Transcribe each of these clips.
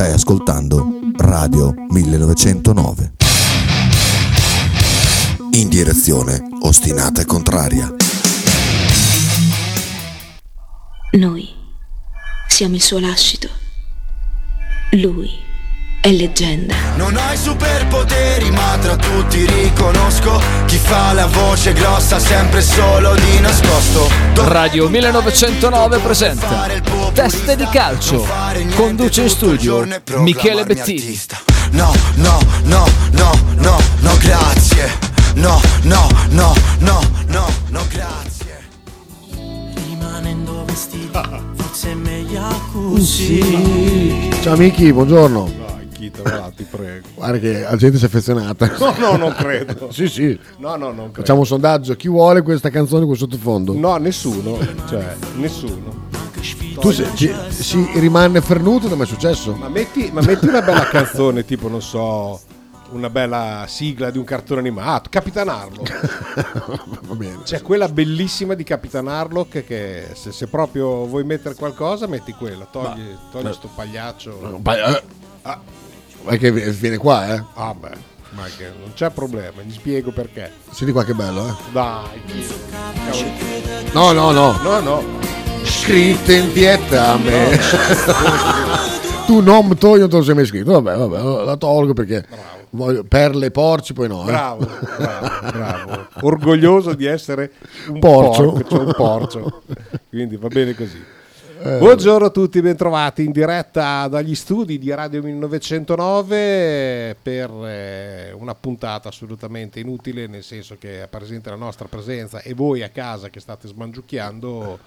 Stai ascoltando Radio 1909. In direzione ostinata e contraria. Noi siamo il suo lascito. Lui è leggenda. Non hai superpoteri, ma tra tutti riconosco chi fa la voce grossa sempre solo di nascosto. Radio 1909 presenta Teste di calcio. Conduce in studio Michele Bettini. No, no, no, no, no, no, grazie. No, no, no, no, no, no, grazie. Rimanendo vestiti, forse è meglio così. Ciao amici, buongiorno. Chita, va, ti prego. Guarda che la gente si è affezionata. No, no, non credo. sì, sì. No, no, non credo. Facciamo un sondaggio. Chi vuole questa canzone con sottofondo? No, nessuno. Cioè, nessuno. Tu se- ci- si rimane fernuto, non è mai successo? Ma metti, ma metti una bella canzone, tipo, non so, una bella sigla di un cartone animato. Capitan Harlock. Va bene. C'è quella bellissima di Capitan Harlock che se, se proprio vuoi mettere qualcosa, metti quella. Togli, togli sto pagliaccio. Ma, eh, Ah, ma che viene qua, eh? ah, beh, ma che non c'è problema, gli spiego perché. Senti qua che bello, eh? Dai. Cavolo. No, no, no. No, no. Scritte in Vietnam. tu non togli, non te lo sei mai scritto. Vabbè, vabbè, la tolgo perché voglio perle e porci, poi no. eh. Bravo, bravo, bravo. Orgoglioso di essere un Porcio. porco, cioè un porcio. Quindi va bene così. Buongiorno a tutti, bentrovati in diretta dagli studi di Radio 1909 per eh, una puntata assolutamente inutile, nel senso che è presente la nostra presenza e voi a casa che state smangiucchiando.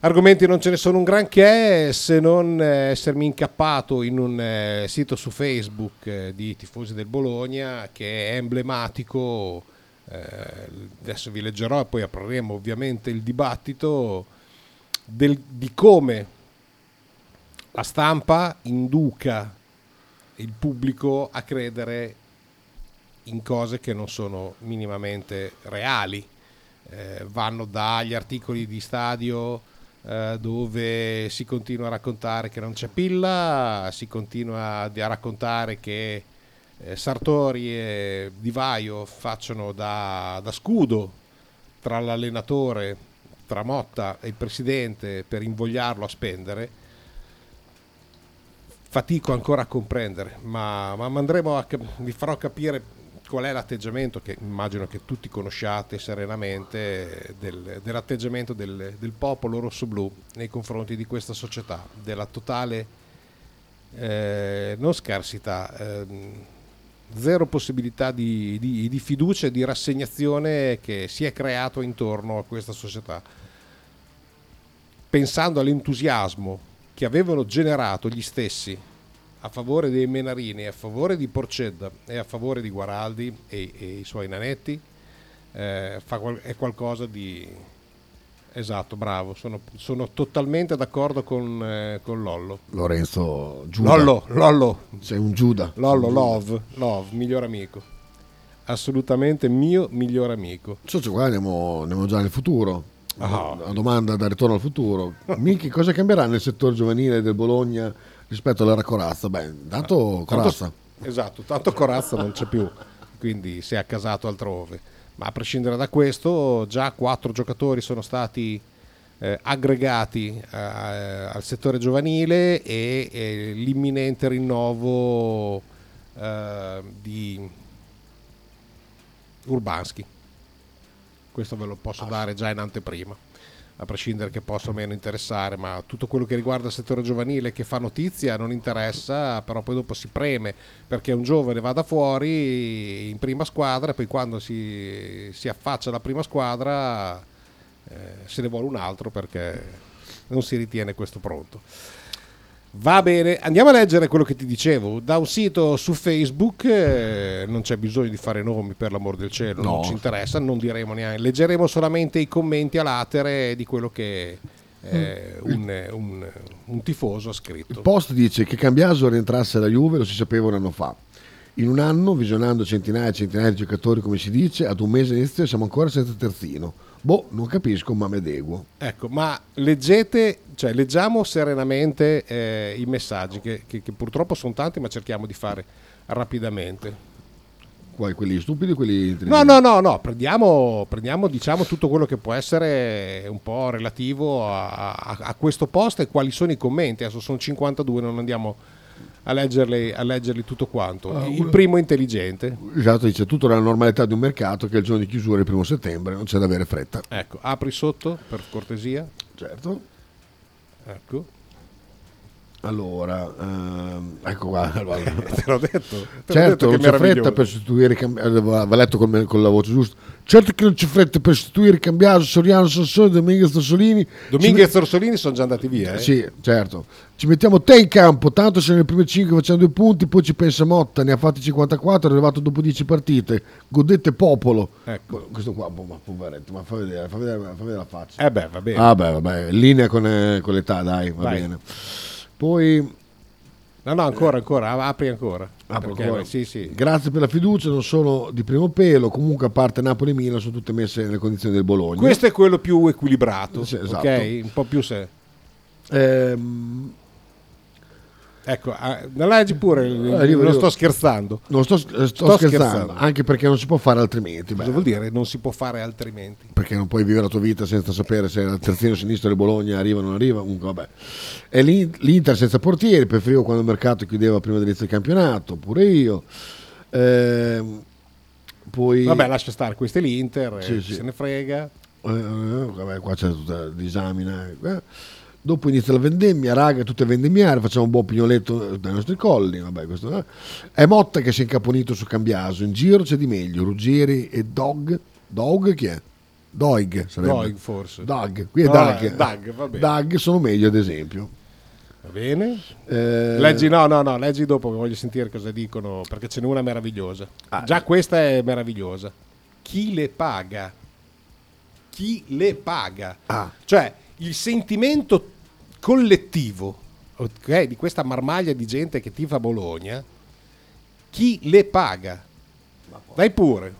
Argomenti non ce ne sono un granché se non eh, essermi incappato in un eh, sito su Facebook eh, di tifosi del Bologna che è emblematico. eh, adesso vi leggerò e poi apriremo ovviamente il dibattito del- di come la stampa induca il pubblico a credere in cose che non sono minimamente reali. Eh, vanno dagli articoli di stadio eh, dove si continua a raccontare che non c'è pilla, si continua a, raccontare che eh, Sartori e Di Vaio facciano da, da scudo tra l'allenatore, tra Motta e il presidente per invogliarlo a spendere. Fatico ancora a comprendere, ma, ma a, vi farò capire qual è l'atteggiamento che immagino che tutti conosciate serenamente del- dell'atteggiamento del, del popolo rosso-blu nei confronti di questa società, della totale eh, non scarsità, ehm, zero possibilità di, di- di fiducia e di rassegnazione che si è creato intorno a questa società. Pensando all'entusiasmo che avevano generato gli stessi a favore dei Menarini, a favore di Porcedda e a favore di Guaraldi e, e i suoi nanetti, eh, qual- è qualcosa di... Esatto, bravo, sono, sono totalmente d'accordo con, eh, con Lollo. Lorenzo Giuda. Lollo, Lollo, Sei un Giuda. Lollo, Love, Love, miglior amico. Assolutamente mio miglior amico. So, cioè, qua andiamo, andiamo già nel futuro. Ah. Una domanda da ritorno al futuro. Miki, cosa cambierà nel settore giovanile del Bologna rispetto all'era Corazza? Beh, intanto Tanto- Corazza. esatto, tanto Corazza non c'è più, quindi si è accasato altrove. Ma a prescindere da questo, già quattro giocatori sono stati eh, aggregati eh, al settore giovanile e, e l'imminente rinnovo eh, di Urbanski. Questo ve lo posso dare già in anteprima, a prescindere che possa o meno interessare, ma tutto quello che riguarda il settore giovanile che fa notizia non interessa, però poi dopo si preme perché un giovane vada fuori in prima squadra e poi quando si, si affaccia alla prima squadra eh, se ne vuole un altro perché non si ritiene questo pronto. Va bene, andiamo a leggere quello che ti dicevo. Da un sito su Facebook, eh, non c'è bisogno di fare nomi per l'amor del cielo, non No. ci interessa, non diremo neanche, leggeremo solamente i commenti a latere di quello che eh, un, un- un tifoso ha Il scritto. post dice che Cambiaso rientrasse alla Juve lo si sapeva un anno fa. In un anno, visionando centinaia e centinaia di giocatori, come si dice, ad un mese inizio siamo ancora senza terzino. Boh, non capisco, ma mi adeguo. Ecco, ma leggete, cioè leggiamo serenamente eh, i messaggi, che, che- che purtroppo sono tanti, ma cerchiamo di fare rapidamente. Quelli stupidi, quelli No, no, no, no, prendiamo, prendiamo diciamo tutto quello che può essere un po' relativo a, a- a questo post e quali sono i commenti. Adesso sono 52, non andiamo a leggerli, a leggerli tutto quanto. Ah, Il primo intelligente. Esatto, dice tutto nella normalità di un mercato che è il giorno di chiusura il primo settembre, non c'è da avere fretta. Ecco, apri sotto per cortesia. Certo. Ecco. Allora, ehm, ecco qua. allora. Te l'ho detto. te l'ho detto Certo, che non è c'è fretta per sostituire i cambiasi. Va letto con, con la voce giusta. Certo che non c'è fretta per sostituire i cambiasi Soriano, Sassoni, Dominguez, Orsolini. Dominguez e Orsolini sono già andati via. eh? Sì, certo. Ci mettiamo te in campo, tanto se nelle prime 5 facciamo due punti, poi ci pensa Motta, ne ha fatti 54, è arrivato dopo 10 partite. Godete popolo. Ecco. Questo qua, ma poveretto, ma fa vedere, fa vedere, fa vedere la faccia. Eh beh, va bene. Ah beh, vabbè, in linea con, eh, con l'età, dai, va Vai. bene. Poi No, no, ancora, ancora, apri ancora. Apro Perché. Sì, sì. Grazie per la fiducia, non sono di primo pelo, comunque a parte Napoli e Milan sono tutte messe nelle condizioni del Bologna. Questo è quello più equilibrato, Sì, esatto. ok? Un po' più se... Ehm, Ecco, ah, leggi pure, arrivo, non sto scherzando. non sto, sto Sto scherzando, scherzando. anche perché non si può fare altrimenti. beh, Cosa vuol dire? Non si può fare altrimenti. perché non puoi vivere la tua vita senza sapere se il terzino sinistro del Bologna arriva o non arriva. Comunque, vabbè. E l'In- l'Inter senza portieri, preferivo quando il mercato chiudeva prima dell'inizio del campionato, pure io. Ehm, poi, Vabbè, lascia stare, questo è l'Inter, eh, Sì, chi sì. se ne frega. Eh, eh, vabbè, qua c'è tutta la disamina. eh. Dopo inizia la vendemmia, raga, tutte vendemmiare, facciamo un buon pignoletto dai nostri colli. Vabbè, questo, eh. È Motta che si è incaponito su Cambiaso. In giro c'è di meglio. Ruggeri e Dog. Dog chi è? Doig sarebbe. Doig, forse. Doug, qui è Ah, Doug. Doug, va bene. Doug sono meglio, ad esempio. Va bene? Eh, Leggi, no, no, no, leggi dopo che voglio sentire cosa dicono, perché ce n'è una meravigliosa. Ah, Già questa è meravigliosa. Chi le paga? Chi le paga? Ah. Cioè, il sentimento collettivo ok, di questa marmaglia di gente che tifa Bologna, chi le paga? Dai pure.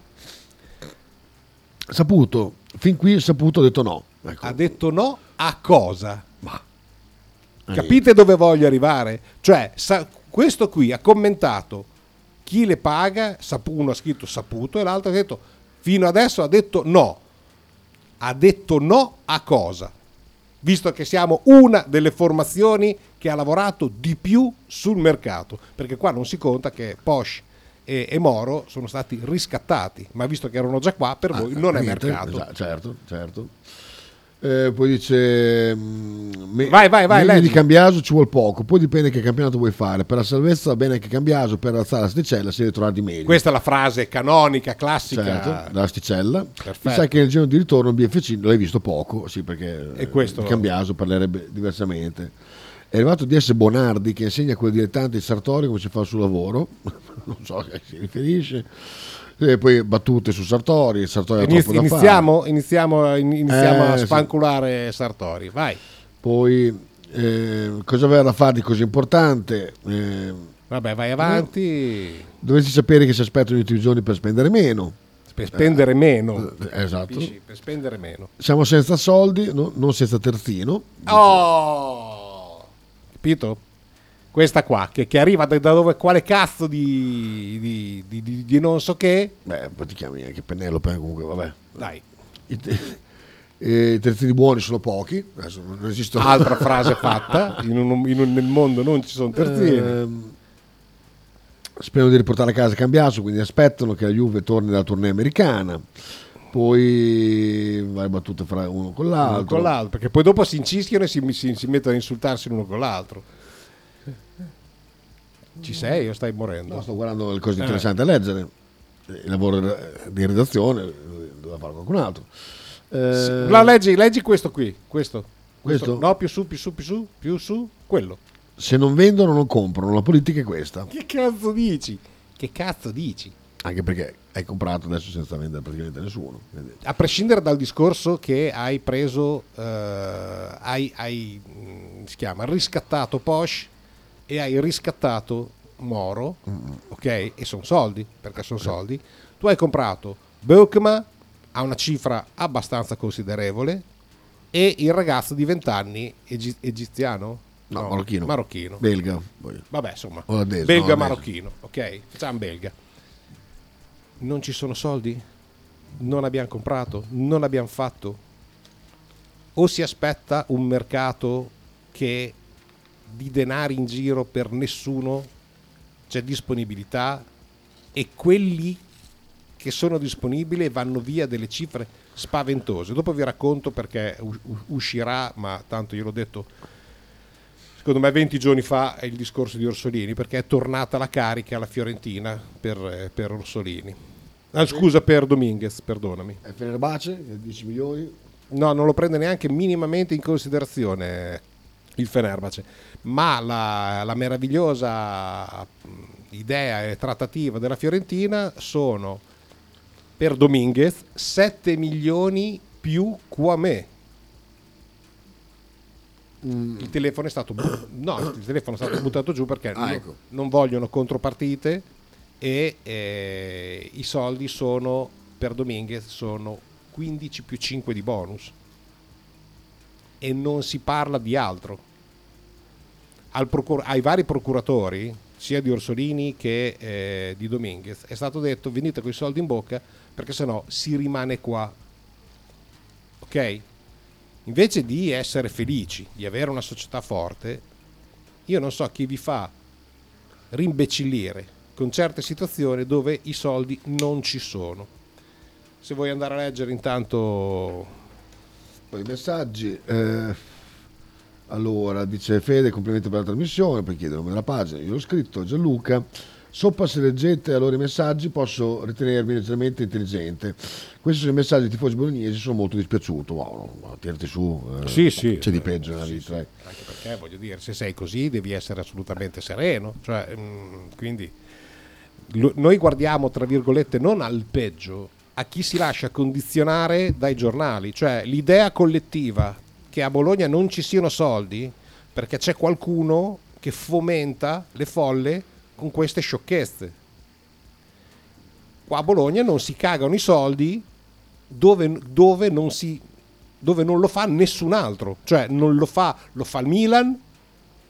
Saputo, fin qui saputo, ho detto no. Ecco. Ha detto no a cosa? Eh, Capite dove voglio arrivare? Cioè, sa- questo qui ha commentato chi le paga, uno ha scritto saputo e l'altro ha detto fino adesso ha detto no. Ha detto no a cosa? Visto che siamo una delle formazioni che ha lavorato di più sul mercato, perché qua non si conta che Posh e, e Moro sono stati riscattati, ma visto che erano già qua, per voi non è mercato. esatto, certo, certo. Eh, poi dice mm, me- Vai, vai, vai, leggi. di Cambiaso ci vuole poco. Poi dipende che campionato vuoi fare. Per la salvezza va bene anche Cambiaso per alzare la sticella si deve trovare di meglio. Questa è la frase canonica, classica. certo, dalla sticella. Perfetto. sai che nel giro di ritorno il BFC l'hai visto poco sì perché E questo- eh, Cambiaso parlerebbe diversamente. È arrivato DS Bonardi che insegna a quel dilettante di Sartori come si fa il suo lavoro. Non so a che si riferisce e poi battute su Sartori Sartori Iniz- iniziamo, iniziamo, iniziamo a Eh, sì. spanculare Sartori. Vai. Poi eh, cosa aveva da fare di così importante? Eh, Vabbè, vai avanti. dovresti sapere che si aspettano gli ultimi giorni per spendere meno. Per spendere meno. Eh, esatto. Capisci? Per spendere meno. Siamo senza soldi, no- non senza terzino. Oh! Capito? Questa qua, che, che arriva da, da dove, quale cazzo di, di, di- di- di non so che. Beh, poi ti chiami anche Penelope, comunque, vabbè. Dai, I, eh, i terzini buoni sono pochi, adesso non esistono. altra frase fatta. In un- in un- nel mondo non ci sono terzini. Ehm, sperano di riportare a casa Cambiaso, quindi aspettano che la Juve torni dalla tournée americana. Poi vai battute fra uno con l'altro. Uno con l'altro, perché poi dopo si incischiano e si, si- si mettono a insultarsi l'uno con l'altro. Ci sei o stai morendo? No, sto guardando le cose Eh. interessanti da leggere. Il lavoro di redazione eh, doveva fare qualcun altro. Eh, La leggi, leggi questo qui. Questo. Questo? No, più su, più su, più su, più su. Quello. Se non vendono, non comprano. La politica è questa. Che cazzo dici? Che cazzo dici? Anche perché hai comprato adesso senza vendere praticamente nessuno. Quindi- A prescindere dal discorso che hai preso, eh, hai, hai, mm, si chiama, riscattato Posh e hai riscattato Moro, ok? E sono soldi, perché sono soldi. Tu hai comprato Beukema a una cifra abbastanza considerevole e il ragazzo di 20 anni egi- egiziano? No, marocchino. Marocchino. Belga. Vabbè, insomma, Olandese, belga no, marocchino, ok? Facciamo belga. Non ci sono soldi? Non abbiamo comprato? Non abbiamo fatto? O si aspetta un mercato che di denari in giro per nessuno c'è disponibilità e quelli che sono disponibili vanno via delle cifre spaventose. Dopo vi racconto perché uscirà, ma tanto io l'ho detto secondo me 20 giorni fa è il discorso di Orsolini perché è tornata la carica alla Fiorentina per, per Orsolini. Ah, scusa per Dominguez, perdonami. E Fenerbahce, 10 milioni. No, non lo prende neanche minimamente in considerazione il Fenerbahce, ma la, la meravigliosa idea e trattativa della Fiorentina sono per Dominguez 7 milioni più Quame. Il telefono è stato bu- no, il telefono è stato buttato giù perché Ah, no- ecco. non vogliono contropartite e eh, i soldi sono per Dominguez sono 15 più 5 di bonus e non si parla di altro Al procur- ai vari procuratori sia di Orsolini che eh, di Dominguez è stato detto venite con i soldi in bocca perché sennò si rimane qua ok invece di essere felici di avere una società forte io non so chi vi fa rimbecillire con certe situazioni dove i soldi non ci sono. Se vuoi andare a leggere intanto i messaggi. eh, allora, dice Fede, complimenti per la trasmissione, poi chiedono nella pagina. Io l'ho scritto, Gianluca. Sopra se leggete allora i messaggi posso ritenermi leggermente intelligente. Questi sono i messaggi dei tifosi bolognesi, sono molto dispiaciuto. Wow, no, tirati su. eh, Sì, sì. C'è di peggio nella vita. eh. anche perché voglio dire, se sei così devi essere assolutamente sereno, cioè, mm, quindi lo- noi guardiamo tra virgolette non al peggio, a chi si lascia condizionare dai giornali, cioè l'idea collettiva che a Bologna non ci siano soldi perché c'è qualcuno che fomenta le folle con queste sciocchezze. Qua a Bologna non si cagano i soldi dove, dove non si dove non lo fa nessun altro, cioè non lo fa, lo fa il Milan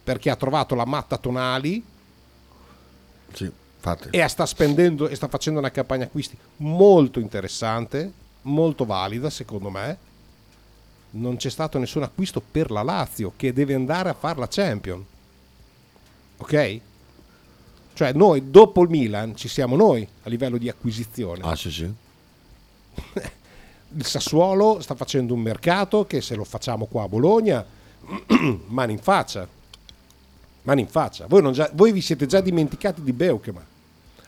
perché ha trovato la matta Tonali Sì, e sta spendendo e sta facendo una campagna acquisti molto interessante, molto valida secondo me. Non c'è stato nessun acquisto per la Lazio che deve andare a fare la Champion. Ok? Cioè noi dopo il Milan ci siamo noi a livello di acquisizione. Ah, sì, sì. Il Sassuolo sta facendo un mercato che se lo facciamo qua a Bologna, mani in faccia. Mani in faccia. Voi, non già- voi vi siete già dimenticati di Beukema,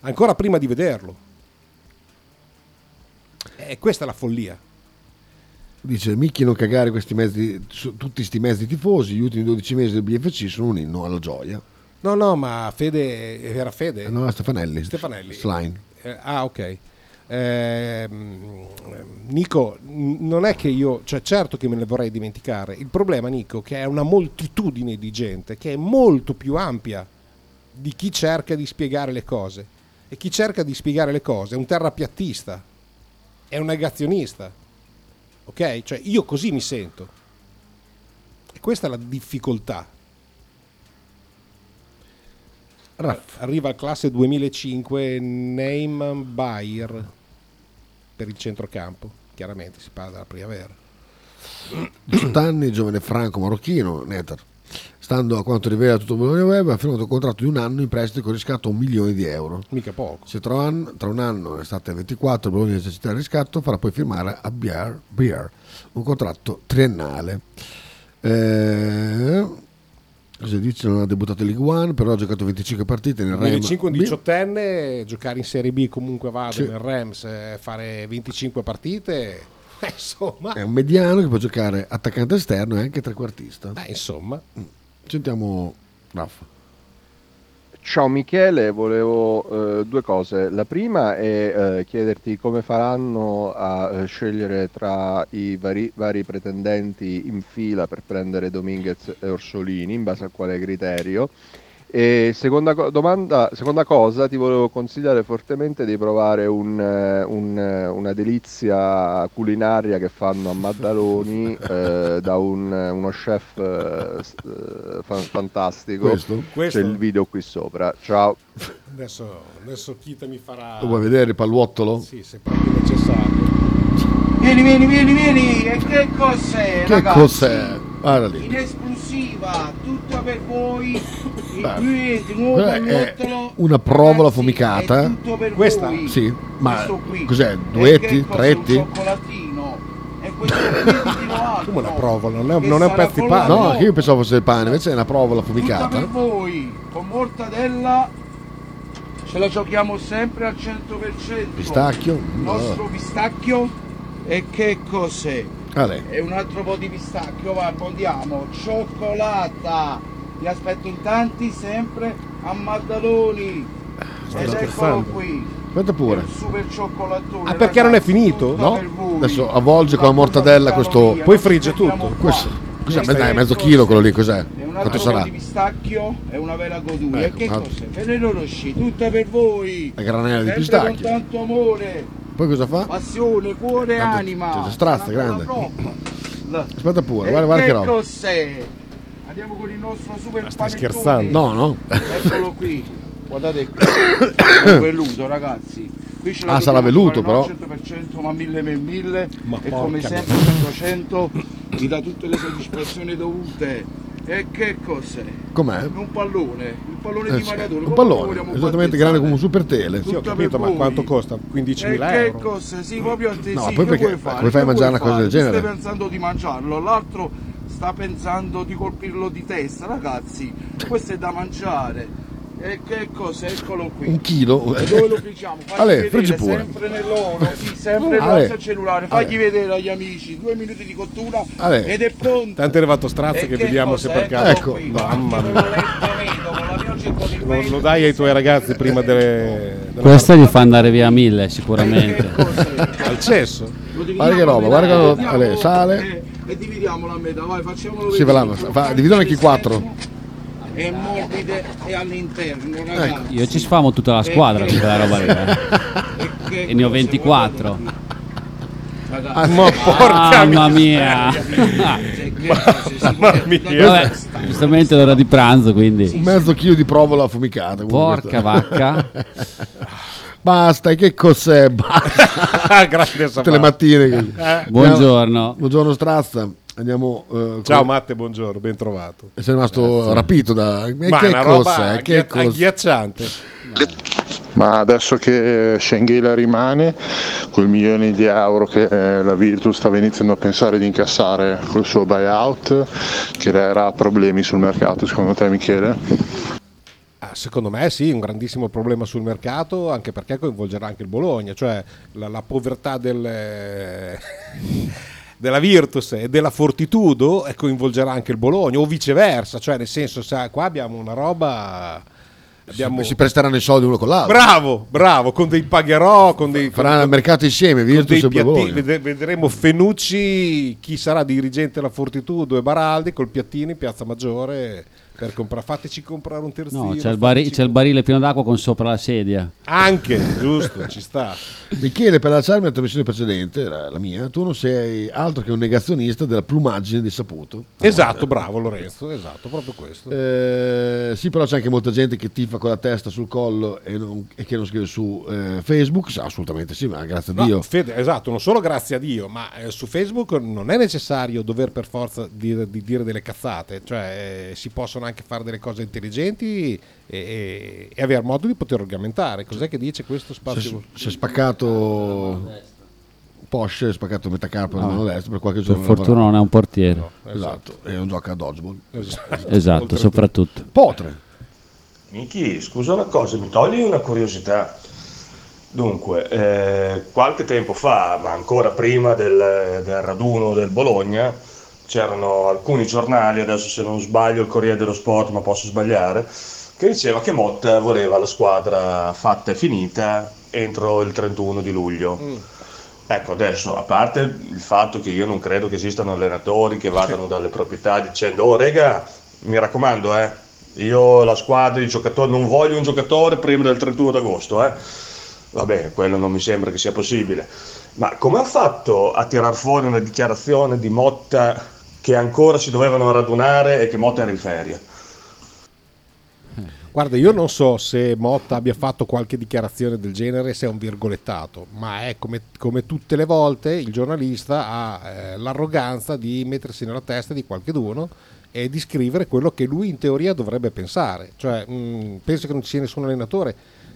ancora prima di vederlo. E questa è la follia. Dice Micchi non cagare questi mezzi, tutti questi mezzi tifosi, gli ultimi 12 mesi del BFC sono un inno alla gioia. No, no, ma Fede era Fede. Eh, No, Stefanelli. Stefanelli. Slime. Eh, ah, ok. Ehm, Nico, non è che io, cioè certo che me ne vorrei dimenticare. Il problema, Nico, che è una moltitudine di gente che è molto più ampia di chi cerca di spiegare le cose. E chi cerca di spiegare le cose è un terrapiattista, è un negazionista. Ok? Cioè io così mi sento. E questa è la difficoltà. Arriva il classe 2005 Neyman Bayer per il centrocampo. Chiaramente si parla della primavera. 18 anni, giovane franco marocchino, Netar. Stando a quanto rivela tutto Bologna Web, ha firmato un contratto di un anno in prestito con riscatto a un milione di euro. Mica poco. Se tra un anno, tra un anno estate 24, il Bologna necessiterà il riscatto, farà poi firmare a Biar, Biar un contratto triennale. Eh, cosa dice? Non ha debuttato in League One, però ha giocato 25 partite nel Rem. 2005 un B. 18enne, giocare in Serie B comunque vado Sì. nel Rams, eh, fare 25 partite, insomma, È un mediano che può giocare attaccante esterno e anche trequartista. beh, insomma. Sentiamo Raffa. Ciao Michele, volevo eh, due cose. La prima è eh, chiederti come faranno a eh, scegliere tra i vari, vari pretendenti in fila per prendere Dominguez e Orsolini, in base a quale criterio. E seconda co- domanda, seconda cosa, ti volevo consigliare fortemente di provare un, eh, un, eh, una delizia culinaria che fanno a Maddaloni eh, da un- uno chef eh, eh, fan- fantastico. Questo? Questo? C'è il video qui sopra. Ciao. Adesso, adesso Kita mi farà... Lo vuoi vedere il palluottolo? Sì, se proprio necessario. Vieni, vieni, vieni, vieni! E che cos'è, Che ragazzi? cos'è? Guarda lì. In esclusiva, tutta per voi, Beh, è una provola fumicata. Questa? voi. Sì, ma Questo qui. cos'è? Duetti? Tretti? E. Come una provola, non è, non è un pezzo di pane. No, io pensavo fosse il pane, invece è una provola Tutta per fumicata. voi, con mortadella. Ce la giochiamo sempre al 100%. Pistacchio. Il nostro pistacchio. E che cos'è? Ale. E un altro po' di pistacchio, va, abbondiamo. Cioccolata. Vi aspetto in tanti sempre a Maddaloni. Ed eccolo scherzando? qui. Aspetta pure. Super cioccolatone. Ah, perché non è finito? No? Adesso avvolge con la mortadella questo- Poi frigge tutto. Questo, cos'è? Dai, mezzo cos'è? chilo quello lì, cos'è? È un Quanto sarà? di pistacchio e una vera goduria. Ecco, e che cos'è? Ferrero Rocher, tutta per voi. La granella di pistacchio. con tanto amore, Poi cosa fa? passione, cuore e anima. strazza, grande. Aspetta pure, guarda, guarda che che roba. cos'è? Andiamo con il nostro super stai panettone. scherzando? No, no. Eccolo qui. Guardate qui. Velluto, ragazzi. Qui ce Ah, sarà no, però. 100% ma 1000 per 1000 Ma e come sempre 100% vi dà tutte le soddisfazioni dovute. E che cos'è? Com'è? Un pallone, un pallone Eh di Maradona. un pallone, esattamente grande come un super tele. Sì, ho capito, ma voi. quanto costa? E 15.000 che euro? cos'è? Sì, proprio a te No, sì, poi che perché- vuoi fare? come fai a Che mangiare una cosa del genere? Stai pensando di mangiarlo, l'altro sta pensando di colpirlo di testa, ragazzi. Questo è da mangiare. E che cos'è? Eccolo qui. Un chilo. E dove lo friggiamo? Fagli Ale, vedere, friggi pure. sempre nell'oro, sì, sempre grazie al cellulare. Fagli Ale. vedere agli amici, due minuti di cottura Ale. ed è pronto. Tanto è arrivato Strazza E che vediamo se per caso. Ecco, qui, mamma mia. Lo, dai ai tuoi ragazzi prima delle, della- Questa gli fa andare via mille sicuramente. che al cesso. Guarda che roba, guarda che roba. Ale, sale. E, dividiamolo a metà, vai, facciamolo Sì, vedere. va là, fa- dividiamo anche in quattro. È morbide e all'interno, ragazzi. Io ci sfamo tutta la squadra con quella roba lì. eh. E, ne ho cos'è? 24. Ragazzi, Ah, Ma porca Mamma mia. Mamma mia. Vabbè, giustamente è l'ora di pranzo, quindi. Un mezzo chilo di provola affumicata. Porca questo. vacca. Basta, e che cos'è? Basta. Grande Tutte le mattine. che- Eh. Buongiorno. Buongiorno Strazza. Andiamo. eh, Ciao con- Matte, buongiorno, ben trovato. Sei rimasto rapito da. E Ma che una roba cos'è? Che agghi- cos'è? agghiacciante. Ma adesso che Schenghela rimane, quel milione di euro che eh, la Virtus stava iniziando a pensare di incassare col suo buyout, creerà problemi sul mercato secondo te Michele? Ah, secondo me sì, un grandissimo problema sul mercato, anche perché coinvolgerà anche il Bologna, cioè la, la povertà del, della Virtus e della Fortitudo coinvolgerà anche il Bologna, o viceversa, cioè nel senso, sa, qua abbiamo una roba... Abbiamo... Si presteranno i soldi uno con l'altro. Bravo, bravo, con dei pagherò, con dei... Faranno il mercato insieme. Virtus e piatti- vedremo Fenucci, chi sarà dirigente della Fortitudo e Baraldi col piattino in Piazza Maggiore per comprare. Fateci comprare un terzino. No, c'è il, bari- c'è il barile pieno d'acqua con sopra la sedia. Anche, giusto, ci sta. Michele, per lasciarmi la trasmissione precedente, la, la mia, tu non sei altro che un negazionista della plumaggine di Saputo. Esatto, bravo Lorenzo, esatto, proprio questo. Eh, sì, però c'è anche molta gente che tifa con la testa sul collo e, non- e che non scrive su eh, Facebook. Sì, assolutamente sì, ma grazie a No, Dio. Fede, esatto, non solo grazie a Dio, ma eh, su Facebook non è necessario dover per forza dire, di dire delle cazzate, cioè eh, si possono anche fare delle cose intelligenti e, e, e avere modo di poter argomentare. Cos'è che dice questo spazio? si è spaccato Porsche, è spaccato metà carpa Ah. nella mano destra per qualche Per giorno. fortuna non è un portiere. Esatto, e non gioca a dodgeball. Esatto, soprattutto. Potre. Miki, scusa una cosa, mi togli una curiosità. Dunque, eh, qualche tempo fa, ma ancora prima del, del raduno del Bologna, c'erano alcuni giornali, adesso se non sbaglio il Corriere dello Sport, ma posso sbagliare, che diceva che Motta voleva la squadra fatta e finita entro il 31 di luglio. Ecco, adesso, a parte il fatto che io non credo che esistano allenatori che vadano dalle proprietà dicendo, oh rega, mi raccomando, eh, Io la squadra, i giocatori, non voglio un giocatore prima del 31 d'agosto, eh. Va bene, quello non mi sembra che sia possibile. Ma come ha fatto a tirar fuori una dichiarazione di Motta che ancora si dovevano radunare e che Motta era in ferie? Guarda, io non so se Motta abbia fatto qualche dichiarazione del genere, se è un virgolettato, ma è come, come tutte le volte il giornalista ha eh, l'arroganza di mettersi nella testa di qualcheduno e di scrivere quello che lui in teoria dovrebbe pensare. Cioè, mh, penso che non ci sia nessun allenatore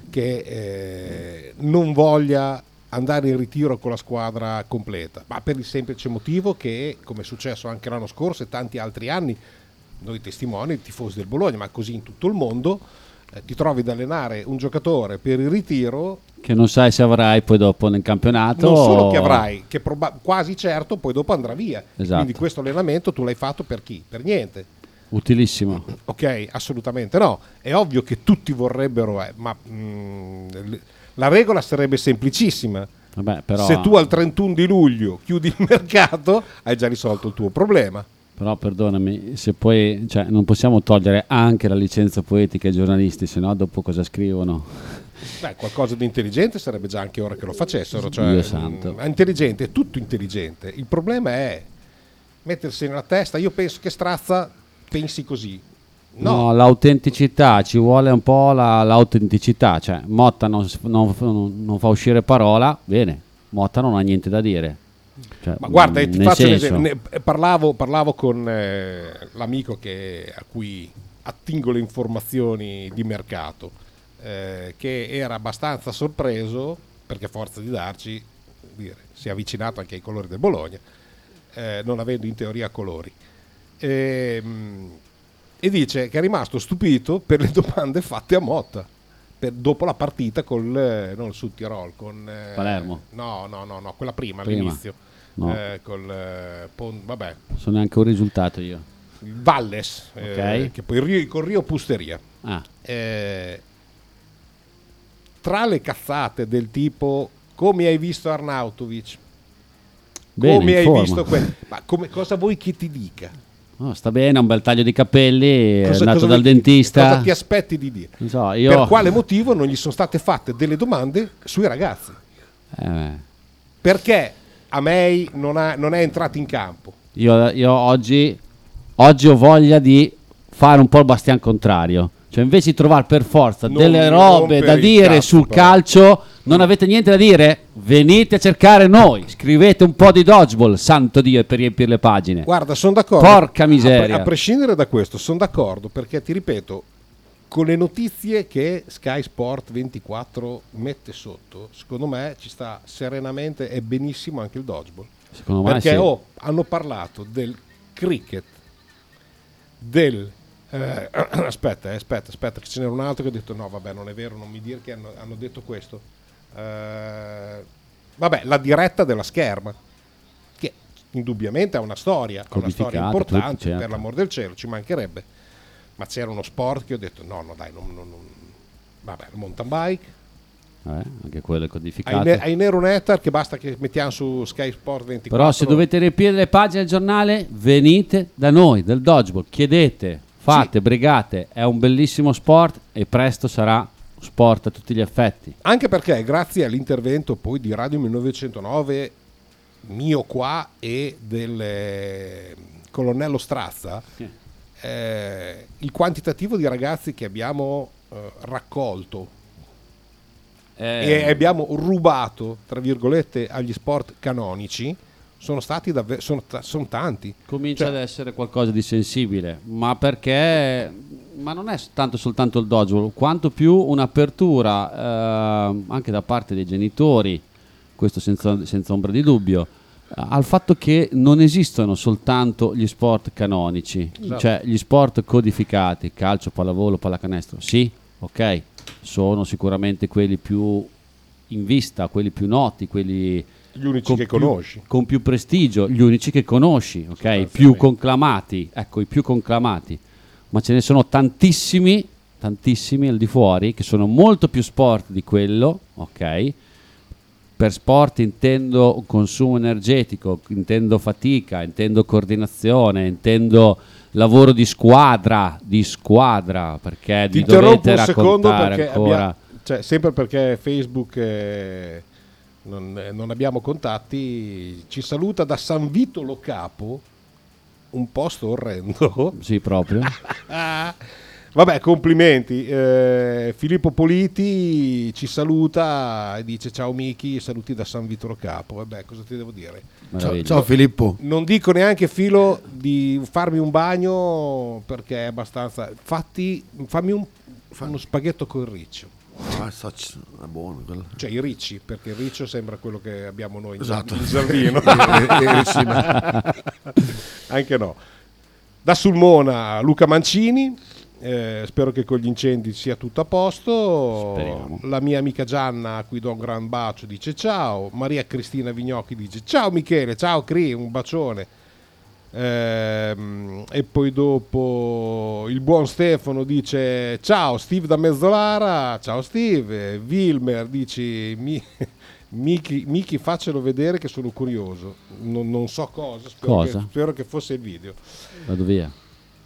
che eh, non voglia andare in ritiro con la squadra completa, ma per il semplice motivo che, come è successo anche l'anno scorso e tanti altri anni, noi testimoni, tifosi del Bologna, ma così in tutto il mondo, eh, ti trovi ad allenare un giocatore per il ritiro, Che non sai se avrai poi dopo nel campionato. non solo o- che avrai, che proba- quasi certo poi dopo andrà via. Esatto. Quindi questo allenamento tu l'hai fatto per chi? Per niente. Utilissimo. Ok, assolutamente no. È ovvio che tutti vorrebbero, eh, ma mm, l- la regola sarebbe semplicissima. Vabbè, però, Se tu al 31 di luglio chiudi il mercato, hai già risolto il tuo problema. però perdonami, se poi cioè, non possiamo togliere anche la licenza poetica ai giornalisti, se no dopo cosa scrivono? Beh, qualcosa di intelligente sarebbe già anche ora che lo facessero. Cioè, Dio santo. mm, intelligente, è tutto intelligente. Il problema è mettersi nella testa. Io penso che Strazza pensi così. No, No, l'autenticità, ci vuole un po' la- l'autenticità, cioè Motta non, non non- fa uscire parola, bene, Motta non ha niente da dire. Cioè, Ma guarda, ti faccio un senso- esempio. Ne- parlavo, parlavo con eh, l'amico che- a cui attingo le informazioni di mercato, eh, che era abbastanza sorpreso perché forza di darci, dire, si è avvicinato anche ai colori del Bologna, eh, non avendo in teoria colori. Ehm, E, dice che è rimasto stupito per le domande fatte a Motta. per- dopo la partita col eh, non sul Tirol con eh, Palermo. no no no no quella prima, Prima. all'inizio No. eh, col eh, Pon- vabbè Sono neanche un risultato io. il Valles eh, Ok. che poi Rio, con Rio Pusteria Ah. Eh, tra le cazzate del tipo come hai visto Arnautovic Bene, come hai forma. visto que- ma come, cosa vuoi che ti dica Oh, sta bene, ha un bel taglio di capelli, è Cosa- andato cosa dal vuoi- dentista. cosa ti aspetti di dire so, io... per quale motivo non gli sono state fatte delle domande sui ragazzi Eh, perché a May non, ha- non è entrato in campo io, io oggi, oggi ho voglia di fare un po' il bastian contrario. Cioè, invece di trovare per forza Non delle mi robe da dire cazzo, sul però. calcio, non avete niente da dire? Venite a cercare noi, scrivete un po' di dodgeball, santo Dio, per riempire le pagine. Guarda, sono d'accordo. Porca A, miseria. pre- a prescindere da questo, sono d'accordo perché ti ripeto, con le notizie che Sky Sport 24 mette sotto, secondo me ci sta serenamente e benissimo anche il dodgeball. Secondo me perché sì. oh, hanno parlato del cricket, del... eh, aspetta, eh, aspetta, aspetta, che ce n'era un altro che ha detto no, vabbè, non è vero, non mi dire che hanno, hanno detto questo. Eh, vabbè, la diretta della scherma, che indubbiamente ha una storia, ha una storia importante, certo. per l'amor del cielo, ci mancherebbe. Ma c'era uno sport che ho detto no, no, dai, non, non- non- vabbè, mountain bike. Eh, anche quello è codificato. Ai, ne- ai Nero Netter che basta che mettiamo su Sky Sport 24. Però se dovete riempire le pagine del giornale, venite da noi, del dodgeball, chiedete, fate, brigate, è un bellissimo sport e presto sarà sport a tutti gli effetti. Anche perché grazie all'intervento poi di Radio 1909 mio qua e del eh, colonnello Strazza, eh, il quantitativo di ragazzi che abbiamo eh, raccolto Eh. e abbiamo rubato, tra virgolette, agli sport canonici sono stati davvero sono, sono tanti. Comincia Cioè, ad essere qualcosa di sensibile, ma perché ma non è tanto soltanto il dodgeball, quanto più un'apertura eh, anche da parte dei genitori, questo senza, senza ombra di dubbio, eh, al fatto che non esistono soltanto gli sport canonici, Esatto. cioè gli sport codificati, calcio, pallavolo, pallacanestro, sì, ok, sono sicuramente quelli più in vista, quelli più noti, quelli Gli unici che più- conosci. con più prestigio, gli unici che conosci, ok? Più conclamati, ecco, i più conclamati. Ma ce ne sono tantissimi, tantissimi al di fuori che sono molto più sport di quello, ok? Per sport intendo consumo energetico, intendo fatica, intendo coordinazione, intendo lavoro di squadra, di squadra, perché Ti vi dovete un secondo raccontare perché ancora. abbia- cioè, sempre perché Facebook eh, non, non abbiamo contatti, ci saluta da San Vito Lo Capo, un posto orrendo. Sì, proprio. Vabbè, complimenti. Eh, Filippo Politi ci saluta e dice ciao Miki, saluti da San Vito Lo Capo. Vabbè, cosa ti devo dire? Ciao, ciao Filippo. Non dico neanche filo di farmi un bagno perché è abbastanza. Fatti, fammi un, uno spaghetto con il riccio. Ah, è buono quello. Cioè i ricci, perché il riccio sembra quello che abbiamo noi in Esatto. in giardino. Anche no. Da Sulmona Luca Mancini, eh, spero che con gli incendi sia tutto a posto. Speriamo. La mia amica Gianna, a cui do un gran bacio, dice ciao. Maria Cristina Vignocchi dice ciao Michele, ciao Cri, un bacione. Ehm, e poi dopo il buon Stefano dice ciao Steve da Mezzolara, ciao Steve. Wilmer dice mi, Miki, Miki, faccelo vedere che sono curioso. Non, non so cosa, spero, Cosa? Che, spero che fosse il video. Vado via.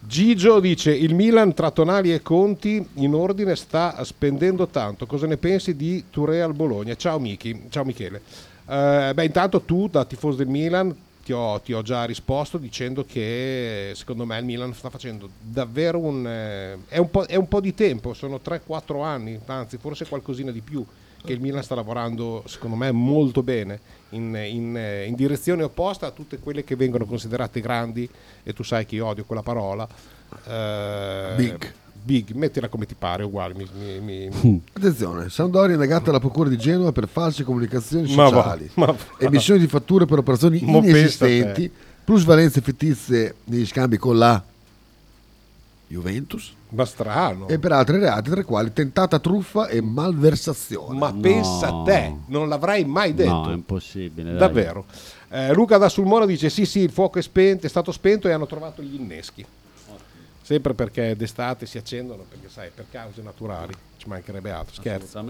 Gigio dice il Milan tra tonali e conti in ordine sta spendendo tanto. Cosa ne pensi di Touré al Bologna? Ciao Miki, ciao Michele. Eh, beh, intanto tu da tifoso del Milan ti ho, ti ho già risposto dicendo che secondo me il Milan sta facendo davvero un... eh, è, un po', è un po' di tempo, sono 3-4 anni, anzi forse qualcosina di più che il Milan sta lavorando secondo me molto bene in, in, eh, in direzione opposta a tutte quelle che vengono considerate grandi e tu sai che io odio quella parola eh, Big. Big mettila come ti pare uguale mi- mi- mi- Attenzione, Sampdoria è negata alla Procura di Genova per false comunicazioni Ma va, sociali, ma va. emissioni di fatture per operazioni te. inesistenti, plusvalenze fittizie negli scambi con la Juventus ma strano e per altri reati, tra i quali tentata truffa e malversazione. ma pensa a te non l'avrei mai detto No, è impossibile. dai. davvero Eh, Luca da Sulmona dice sì sì il fuoco è, spento, è stato spento e hanno trovato gli inneschi sempre perché d'estate si accendono perché sai per cause naturali ci mancherebbe altro scherzo.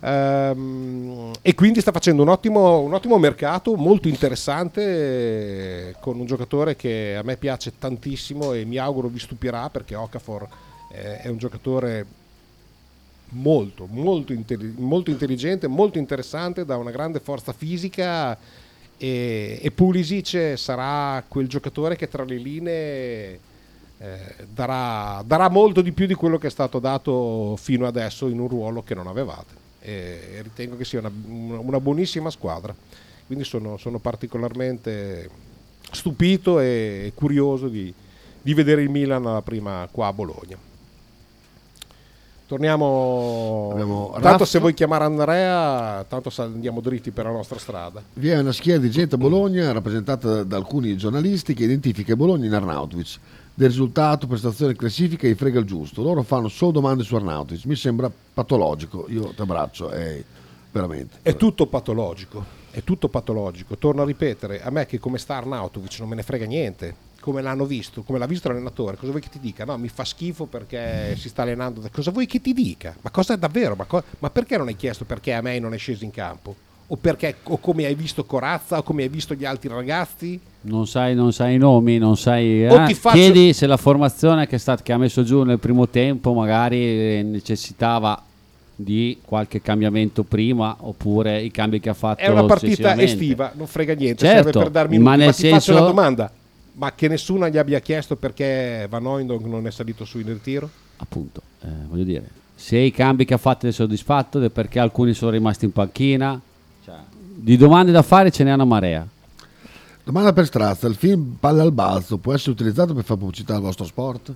Ehm, e quindi sta facendo un ottimo, un ottimo mercato molto interessante con un giocatore che a me piace tantissimo e mi auguro vi stupirà perché Okafor è un giocatore molto molto, intelli- molto intelligente molto interessante da una grande forza fisica e, e Pulisic sarà quel giocatore che tra le linee eh, darà, darà molto di più di quello che è stato dato fino adesso in un ruolo che non avevate. E ritengo che sia una, una buonissima squadra. Quindi sono, sono particolarmente stupito e curioso di, di vedere il Milan alla prima qua a Bologna. Torniamo. Abbiamo Tanto Raff. se vuoi chiamare Andrea, tanto andiamo dritti per la nostra strada. Vi è una schiera di gente a Bologna rappresentata da alcuni giornalisti che identifica Bologna in Arnautovic. Del risultato, prestazione, classifica gli frega il giusto. Loro fanno solo domande su Arnautovic. Mi sembra patologico. Io ti abbraccio, è veramente. È tutto patologico, è tutto patologico. Torno a ripetere, a me che come sta Arnautovic non me ne frega niente. Come l'hanno visto, come l'ha visto l'allenatore, cosa vuoi che ti dica? No, mi fa schifo perché si sta allenando. Cosa vuoi che ti dica? Ma cosa è davvero? Ma, co- ma perché non hai chiesto perché a me non è sceso in campo? O, perché, o come hai visto Corazza o come hai visto gli altri ragazzi? Non sai, non sai i nomi, non sai. O eh, ti faccio- Chiedi se la formazione che, è stata, che ha messo giù nel primo tempo magari eh, necessitava di qualche cambiamento prima oppure i cambi che ha fatto. È una partita estiva, non frega niente, Certo, serve per darmi ma nel Ma ti faccio senso- una domanda. Ma che nessuno gli abbia chiesto perché Van Oindonk non è salito su in ritiro? Appunto, eh, voglio dire, se i cambi che ha fatto è soddisfatto, è perché alcuni sono rimasti in panchina. Di domande da fare ce n'è una marea. Domanda per Strazza: il film Palle al balzo può essere utilizzato per fare pubblicità al vostro sport?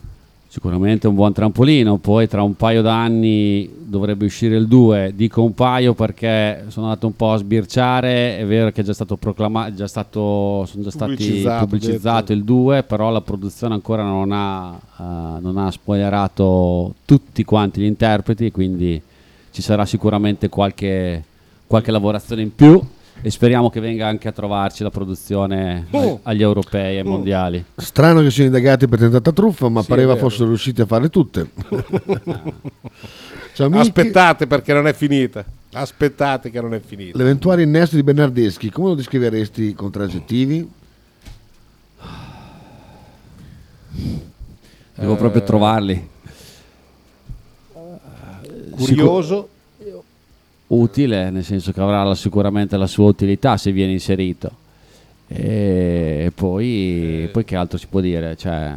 Sicuramente un buon trampolino, poi tra un paio d'anni dovrebbe uscire il 2, dico un paio perché sono andato un po' a sbirciare, è vero che è già stato proclamato, già stato, sono già stati Pubblicizzato, pubblicizzato il 2, però la produzione ancora non ha, eh, non ha spoilerato tutti quanti gli interpreti, quindi ci sarà sicuramente qualche, qualche lavorazione in più e speriamo che venga anche a trovarci la produzione Oh. agli europei e ai mondiali. Strano che siano indagati per tentata truffa, ma Sì, pareva fossero riusciti a farle tutte. Aspettate perché non è finita. Aspettate che non è finita. L'eventuale innesto di Bernardeschi, come lo descriveresti con tre aggettivi? Devo Eh, proprio trovarli. Curioso. Utile, nel senso che avrà la- sicuramente la sua utilità se viene inserito. E poi, poi che altro si può dire? Cioè,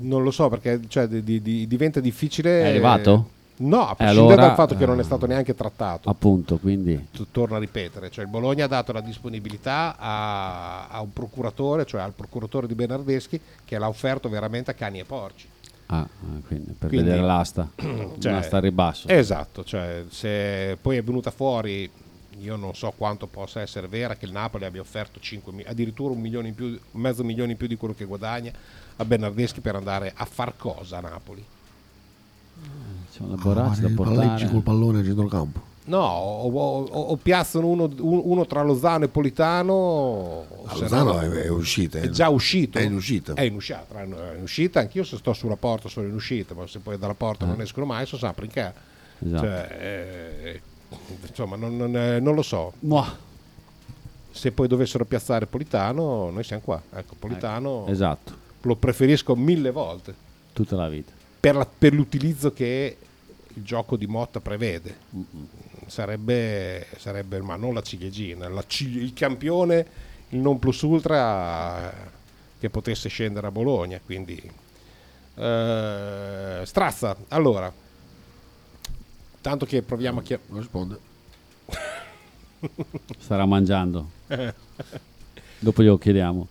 Non lo so perché cioè, di- di- di- diventa difficile. È arrivato? No, a E prescindere allora, dal fatto che non è eh, stato neanche trattato. appunto, quindi Torno a ripetere, cioè il Bologna ha dato la disponibilità a, a un procuratore, cioè al procuratore di Bernardeschi, che l'ha offerto veramente a cani e porci. Ah, eh, quindi per Quindi- vedere l'asta, Cioè, l'asta al ribasso. Esatto, cioè, se poi è venuta fuori, io non so quanto possa essere vera, che il Napoli abbia offerto 5 mi- addirittura un milione in più, mezzo milione in più di quello che guadagna a Bernardeschi per andare a far cosa a Napoli. C'è una Borazzi da il portare. Palleggi col pallone a centrocampo. No, o, o- o- piazzano uno, un- uno tra Lozano e Politano. o Ah, Lozano no- è- è uscita, È eh. già uscito. È in uscita. È in uscita. È in uscita. Anch'io se sto sulla porta sono in uscita, ma se poi dalla porta non escono mai, sono sempre in casa. Esatto. Cioè, eh, insomma, non, non- eh, non lo so. Muah. Se poi dovessero piazzare Politano, noi siamo qua. Ecco, Politano Esatto, lo preferisco mille volte tutta la vita. per, la- per l'utilizzo che il gioco di Motta prevede. Sarebbe, sarebbe ma non la ciliegina, la cili- il campione, il non plus ultra che potesse scendere a Bologna. Quindi, eh, Strazza, allora, tanto che proviamo a chiamare. risponde. Starà mangiando. Dopo glielo chiediamo.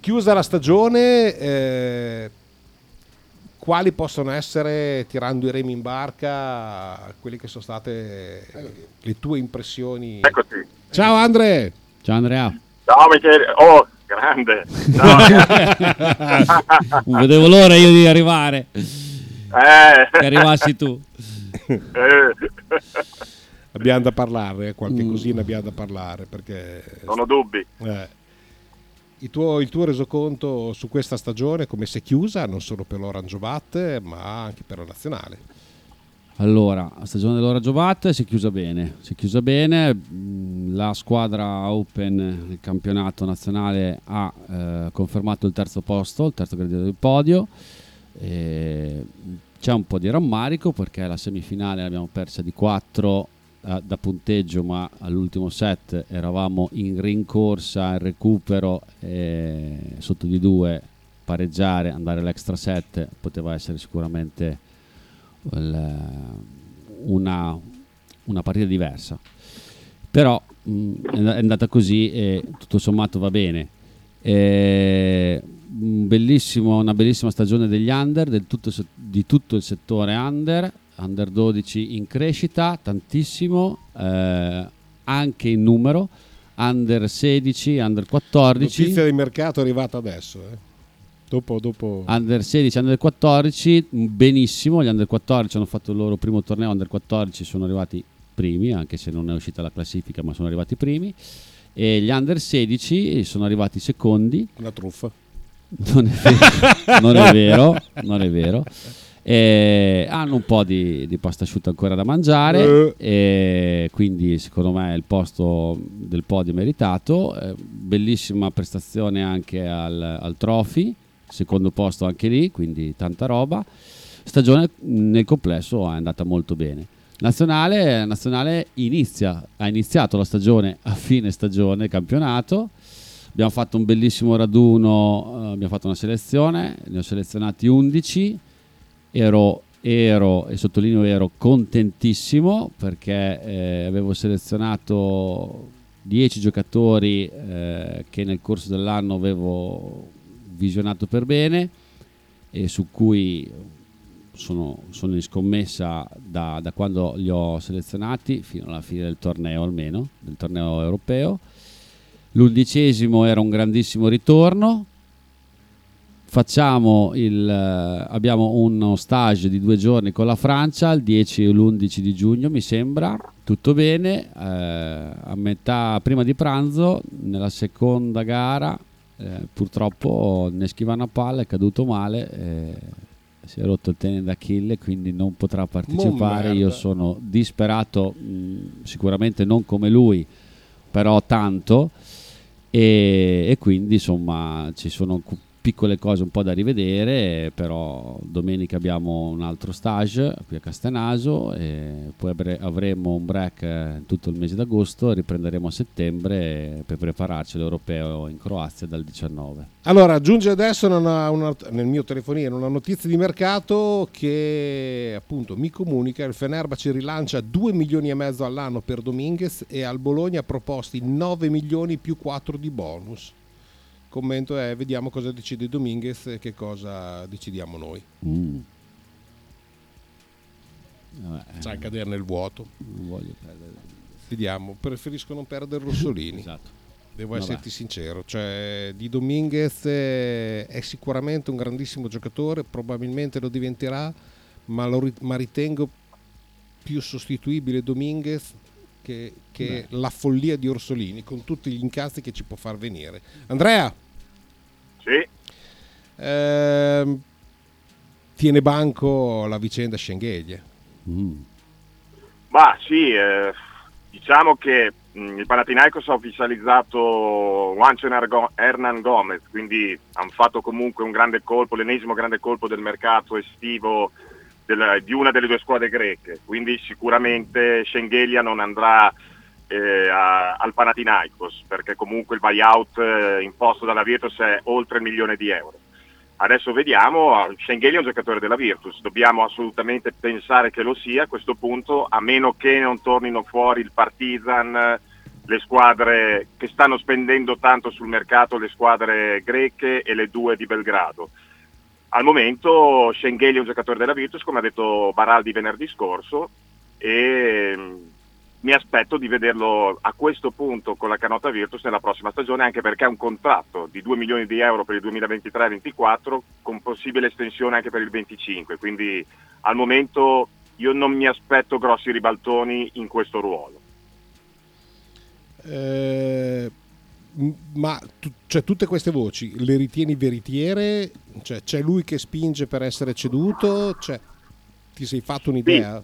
Chiusa la stagione, eh, quali possono essere, tirando i remi in barca, quelle che sono state le tue impressioni? Eccoci. Ciao Andre! Ciao Andrea! Ciao Michele, oh, grande. Ciao. Non vedevo l'ora io di arrivare. Eh. Che arrivassi tu. Eh. Abbiamo da parlare, eh, qualche Mm. cosina abbiamo da parlare perché... Non ho dubbi. Eh, tuo, il tuo resoconto su questa stagione come si è chiusa, non solo per l'Orange Bat, ma anche per la nazionale. Allora, la stagione dell'Ora Giovat si è chiusa bene, si è chiusa bene, mh, la squadra Open del campionato nazionale ha eh, confermato il terzo posto, il terzo gradino del podio, E c'è un po' di rammarico perché la semifinale l'abbiamo persa di 4 da punteggio, ma all'ultimo set eravamo in rincorsa, in recupero, e sotto di 2 pareggiare, andare all'extra set poteva essere sicuramente il- una, una partita diversa. Però mh, è and- è andata così e tutto sommato va bene. E, un bellissimo- una bellissima stagione degli under, del tutto di tutto il settore under, under 12 in crescita, tantissimo, eh, anche in numero, under 16, under 14. Notizia di mercato è arrivata adesso. eh. Dopo, dopo... Under 16, under 14, benissimo. Gli under 14 hanno fatto il loro primo torneo. Under 14 sono arrivati primi, anche se non è uscita la classifica, ma sono arrivati primi. E gli under 16 sono arrivati secondi. Una truffa. Non è vero, non è vero. non è vero. E hanno un po' di, di pasta asciutta ancora da mangiare, e quindi secondo me il posto del podio meritato. Eh, bellissima prestazione anche al, al Trophy, secondo posto anche lì, quindi tanta roba. Stagione nel complesso è andata molto bene. Nazionale, nazionale inizia, ha iniziato la stagione a fine stagione, campionato. Abbiamo fatto un bellissimo raduno, eh, abbiamo fatto una selezione, ne ho selezionati 11. Ero, ero e sottolineo ero contentissimo perché eh, avevo selezionato 10 giocatori eh, che nel corso dell'anno avevo visionato per bene e su cui sono, sono in scommessa da, da quando li ho selezionati fino alla fine del torneo almeno, del torneo europeo. L'undicesimo era un grandissimo ritorno. Facciamo il, eh, abbiamo uno stage di due giorni con la Francia, il 10 e l'11 di giugno mi sembra, tutto bene. eh, a metà prima di pranzo, nella seconda gara, eh, purtroppo ne schiva una palla, è caduto male. eh, si è rotto il tenere d'Achille quindi non potrà partecipare. Io sono disperato, mh, sicuramente non come lui, però tanto. E, e quindi insomma ci sono piccole cose un po' da rivedere, però domenica abbiamo un altro stage qui a Castenaso e poi avre- avremo un break eh, tutto il mese d'agosto riprenderemo a settembre per prepararci all'Europeo in Croazia dal 19. Allora, giunge adesso una- una- nel mio telefonino una notizia di mercato che appunto mi comunica il Fenerbahce rilancia 2 milioni e mezzo all'anno per Dominguez e al Bologna proposti 9 milioni più 4 di bonus. Commento è vediamo cosa decide Dominguez e che cosa decidiamo noi. Mm. Vabbè, Sai cadere nel vuoto. non voglio perdere. Vediamo, preferisco non perdere Rossolini. Esatto. Devo Vabbè. esserti sincero, cioè di Dominguez eh, è sicuramente un grandissimo giocatore, probabilmente lo diventerà, ma, lo ma ritengo più sostituibile Dominguez che, che la follia di Orsolini con tutti gli incazzi che ci può far venire. Andrea, Sì, ehm, tiene banco la vicenda Schengelia. Mm. ma sì, eh, diciamo che mh, il Panathinaikos ha ufficializzato Juanchen Hernan Gomez, quindi hanno fatto comunque un grande colpo, l'ennesimo grande colpo del mercato estivo del- di una delle due squadre greche, quindi sicuramente Schengelia non andrà eh, a- al Panathinaikos perché comunque il buyout eh, imposto dalla Virtus è oltre il milione di euro. Adesso vediamo, Schengelia è un giocatore della Virtus, dobbiamo assolutamente pensare che lo sia a questo punto, a meno che non tornino fuori il Partizan, le squadre che stanno spendendo tanto sul mercato, le squadre greche e le due di Belgrado. Al momento Schengelia è un giocatore della Virtus, come ha detto Baraldi venerdì scorso, e mm, mi aspetto di vederlo a questo punto con la canota Virtus nella prossima stagione, anche perché ha un contratto di 2 milioni di euro per il 2023-2024 con possibile estensione anche per il 2025, quindi al momento io non mi aspetto grossi ribaltoni in questo ruolo. Eh, ma tu- cioè, tutte queste voci le ritieni veritiere? Cioè, c'è lui che spinge per essere ceduto? Cioè, ti sei fatto un'idea?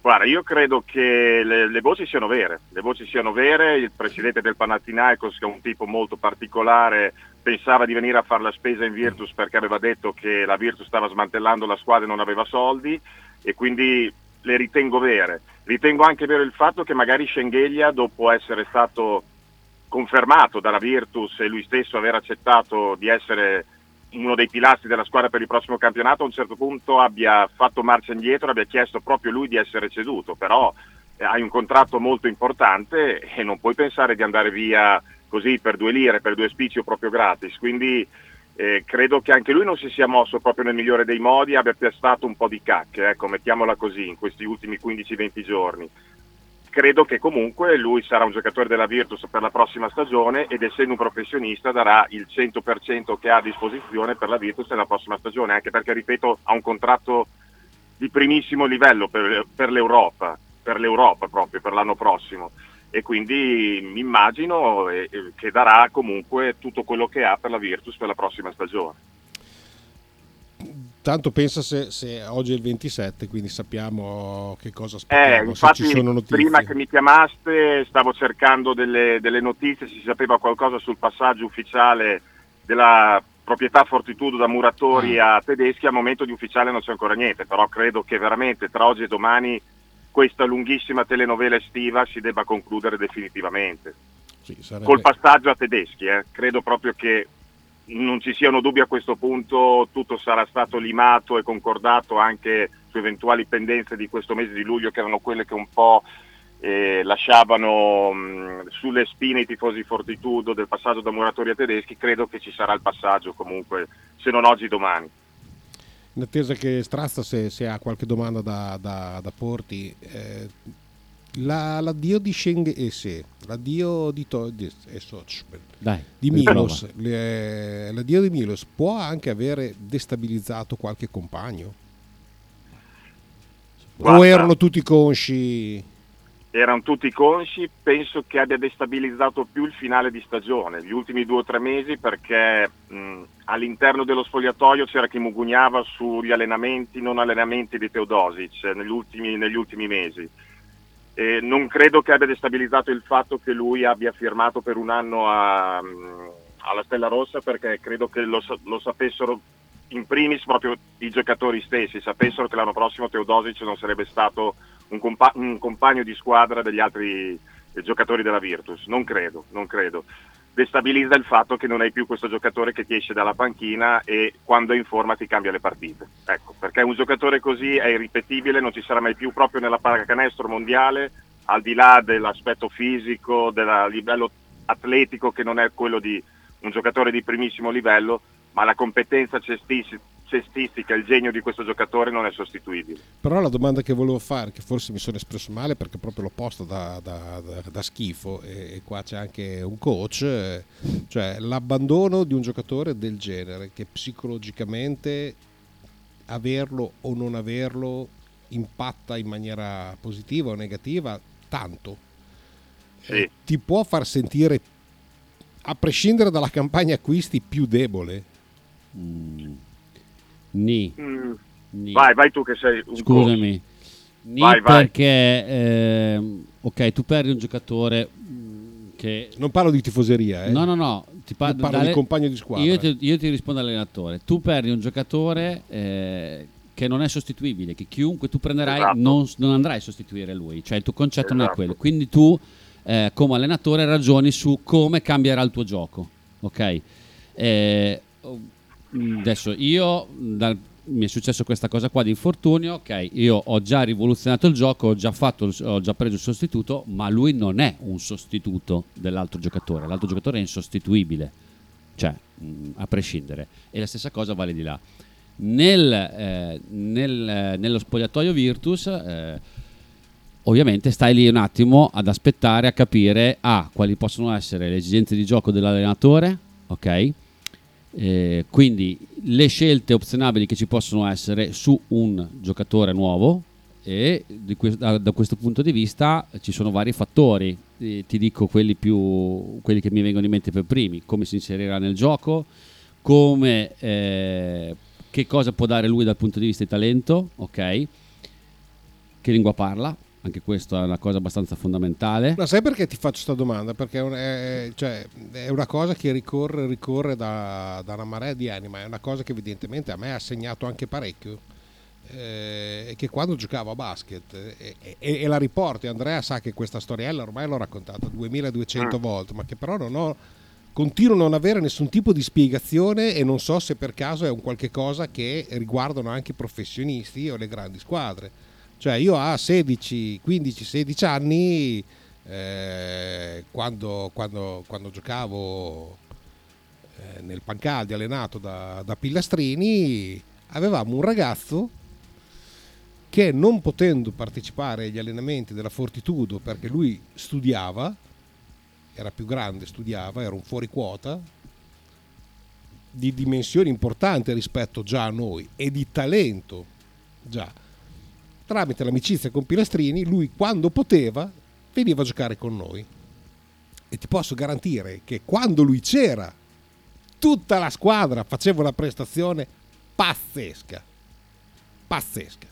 Guarda, io credo che le, le voci siano vere, le voci siano vere, il presidente del Panathinaikos che è un tipo molto particolare pensava di venire a fare la spesa in Virtus perché aveva detto che la Virtus stava smantellando la squadra e non aveva soldi e quindi le ritengo vere. Ritengo anche vero il fatto che magari Schengelia dopo essere stato confermato dalla Virtus e lui stesso aver accettato di essere uno dei pilastri della squadra per il prossimo campionato, a un certo punto abbia fatto marcia indietro, abbia chiesto proprio lui di essere ceduto, però eh, hai un contratto molto importante e non puoi pensare di andare via così per due lire, per due spicci o proprio gratis, quindi eh, credo che anche lui non si sia mosso proprio nel migliore dei modi, abbia piastato un po' di cacche, ecco, mettiamola così, in questi ultimi 15-20 giorni credo che comunque lui sarà un giocatore della Virtus per la prossima stagione ed essendo un professionista darà il 100% che ha a disposizione per la Virtus nella prossima stagione, anche perché ripeto ha un contratto di primissimo livello per, per l'Europa, per l'Europa proprio, per l'anno prossimo e quindi mi immagino eh, eh, che darà comunque tutto quello che ha per la Virtus per la prossima stagione. Tanto pensa se, se oggi è il 27, quindi sappiamo che cosa Eh, aspettiamo, se infatti prima che mi chiamaste stavo cercando delle, delle notizie, se si sapeva qualcosa sul passaggio ufficiale della proprietà Fortitudo da Muratori Ah. a Tedeschi, al momento di ufficiale non c'è ancora niente, però credo che veramente tra oggi e domani questa lunghissima telenovela estiva si debba concludere definitivamente. Sì, sarebbe- Col passaggio a Tedeschi, eh. credo proprio che non ci siano dubbi a questo punto, tutto sarà stato limato e concordato anche su eventuali pendenze di questo mese di luglio che erano quelle che un po' eh, lasciavano mh, sulle spine i tifosi Fortitudo del passaggio da Muratori a Tedeschi, credo che ci sarà il passaggio comunque, se non oggi domani. In attesa che Strazza se, se ha qualche domanda da, da- da porti, eh, la- l'addio di Schengen, eh sì, l'addio di, to- di, eh, Dai, di. Milos, le- l'addio di Milos può anche avere destabilizzato qualche compagno? o Guarda. erano tutti consci? erano tutti consci, penso che abbia destabilizzato più il finale di stagione, gli ultimi due o tre mesi perché mh, all'interno dello spogliatoio c'era chi mugugnava sugli allenamenti, non allenamenti di Teodosic negli ultimi, negli ultimi mesi. E non credo che abbia destabilizzato il fatto che lui abbia firmato per un anno a, mh, alla Stella Rossa perché credo che lo, lo sapessero in primis proprio i giocatori stessi, sapessero che l'anno prossimo Teodosic non sarebbe stato un, compa- un compagno di squadra degli altri eh, giocatori della Virtus, non credo, non credo. Destabilizza il fatto che non hai più questo giocatore che ti esce dalla panchina e quando è in forma ti cambia le partite. Ecco, perché un giocatore così è irripetibile, non ci sarà mai più proprio nella pallacanestro mondiale, al di là dell'aspetto fisico, del livello atletico che non è quello di un giocatore di primissimo livello, ma la competenza cestis- cestistica, il genio di questo giocatore non è sostituibile. Però la domanda che volevo fare, che forse mi sono espresso male perché proprio l'opposto da, da, da, da schifo, e, e qua c'è anche un coach, cioè l'abbandono di un giocatore del genere che psicologicamente averlo o non averlo impatta in maniera positiva o negativa tanto. Eh, ti può far sentire, a prescindere dalla campagna acquisti, più debole? Ni. Mm. Ni. Vai, vai tu che sei un Scusami. Ni Vai, vai. perché ehm, ok, tu perdi un giocatore mm, che Non parlo di tifoseria, eh. No, no, no, ti par- parlo dalle- di compagno di squadra. Io ti, io ti rispondo all'allenatore. Tu perdi un giocatore eh, che non è sostituibile, che chiunque tu prenderai Esatto. non, non andrai a sostituire lui. Cioè il tuo concetto non è Esatto. quello. Quindi tu, eh, come allenatore, ragioni su come cambierà il tuo gioco. Ok? Eh, adesso io dal- mi è successo questa cosa qua di infortunio, ok, io ho già rivoluzionato il gioco, ho già, fatto, ho già preso il sostituto, ma lui non è un sostituto dell'altro giocatore, l'altro giocatore è insostituibile, cioè mh, a prescindere. E la stessa cosa vale di là. Nel, eh, nel, eh, nello spogliatoio Virtus, eh, ovviamente stai lì un attimo ad aspettare a capire A, quali possono essere le esigenze di gioco dell'allenatore, ok? Eh, quindi le scelte opzionabili che ci possono essere su un giocatore nuovo e que- da, da questo punto di vista ci sono vari fattori. Eh, ti dico quelli più quelli che mi vengono in mente per primi come si inserirà nel gioco come eh, che cosa può dare lui dal punto di vista di talento ok? Che lingua parla anche questo è una cosa abbastanza fondamentale Ma sai perché ti faccio questa domanda? Perché è, un- è- cioè, è una cosa che ricorre, ricorre da, da una marea di anni, ma è una cosa che evidentemente a me ha segnato anche parecchio. eh, E che quando giocavo a basket eh, e, e- e la riporti, Andrea sa che questa storiella ormai l'ho raccontata 2200 volte, ma che però non ho, continuo a non avere nessun tipo di spiegazione e non so se per caso è un qualche cosa che riguardano anche i professionisti o le grandi squadre. Cioè io a 16, 15, 16 anni, eh, quando, quando- quando giocavo eh, nel Pancaldi allenato da, da Pillastrini, avevamo un ragazzo che non potendo partecipare agli allenamenti della Fortitudo perché lui studiava, era più grande, studiava, era un fuori quota, di dimensioni importanti rispetto già a noi e di talento già tramite l'amicizia con Pilastrini, lui quando poteva veniva a giocare con noi. E ti posso garantire che quando lui c'era, tutta la squadra faceva una prestazione pazzesca. Pazzesca.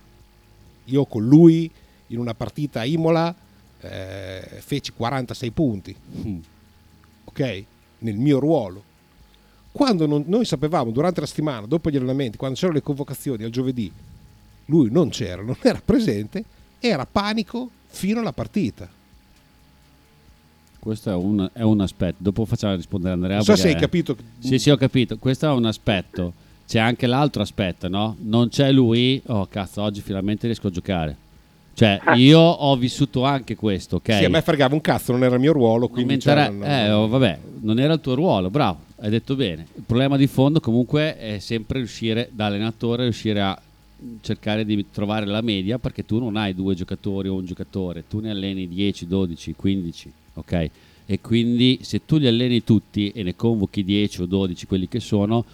Io con lui in una partita a Imola eh, feci 46 punti. Ok? Nel mio ruolo. Quando non- noi sapevamo durante la settimana, dopo gli allenamenti, quando c'erano le convocazioni al giovedì, lui non c'era, non era presente, era panico fino alla partita. Questo è un, è un aspetto. Dopo facciamo rispondere Andrea. Non so se hai capito. Sì, sì, ho capito. Questo è un aspetto. C'è anche l'altro aspetto, no? Non c'è lui. Oh, cazzo, oggi finalmente riesco a giocare. Cioè, io ho vissuto anche questo, ok? Sì, a me fregava un cazzo, non era il mio ruolo, quindi non- eh, oh, vabbè, non era il tuo ruolo, bravo, hai detto bene. Il problema di fondo comunque è sempre riuscire da allenatore, riuscire a cercare di trovare la media perché tu non hai due giocatori o un giocatore, tu ne alleni 10, 12, 15, ok? E quindi se tu li alleni tutti e ne convochi 10 o 12 quelli che sono,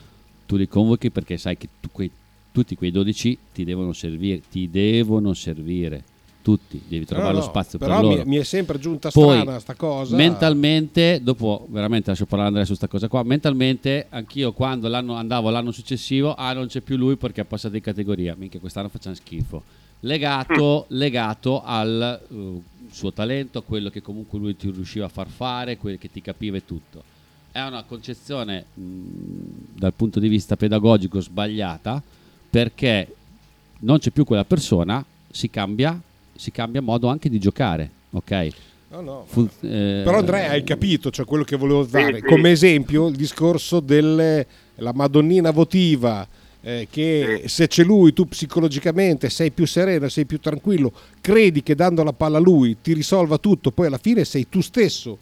tu li convochi perché sai che tu quei- tutti quei 12 ti devono servire, ti devono servire. Tutti, devi trovare No, lo no, spazio per però loro. mi, mi è sempre giunta Poi, strana sta cosa. Mentalmente, dopo veramente lascio parlare Andrea su questa cosa qua. Mentalmente, anch'io quando l'anno, andavo l'anno successivo, ah, non c'è più lui perché ha passato di categoria. Minchia, quest'anno facciamo schifo. Legato, legato al uh, suo talento, a quello che comunque lui ti riusciva a far fare, quello che ti capiva e tutto. è una concezione mh, dal punto di vista pedagogico sbagliata perché non c'è più quella persona, si cambia, si cambia modo anche di giocare, ok? No, no. Fun- eh, Però Andrea hai capito, cioè quello che volevo dare sì. come esempio il discorso della Madonnina votiva. eh, che se c'è lui tu psicologicamente sei più sereno, sei più tranquillo, credi che dando la palla a lui ti risolva tutto, poi alla fine sei tu stesso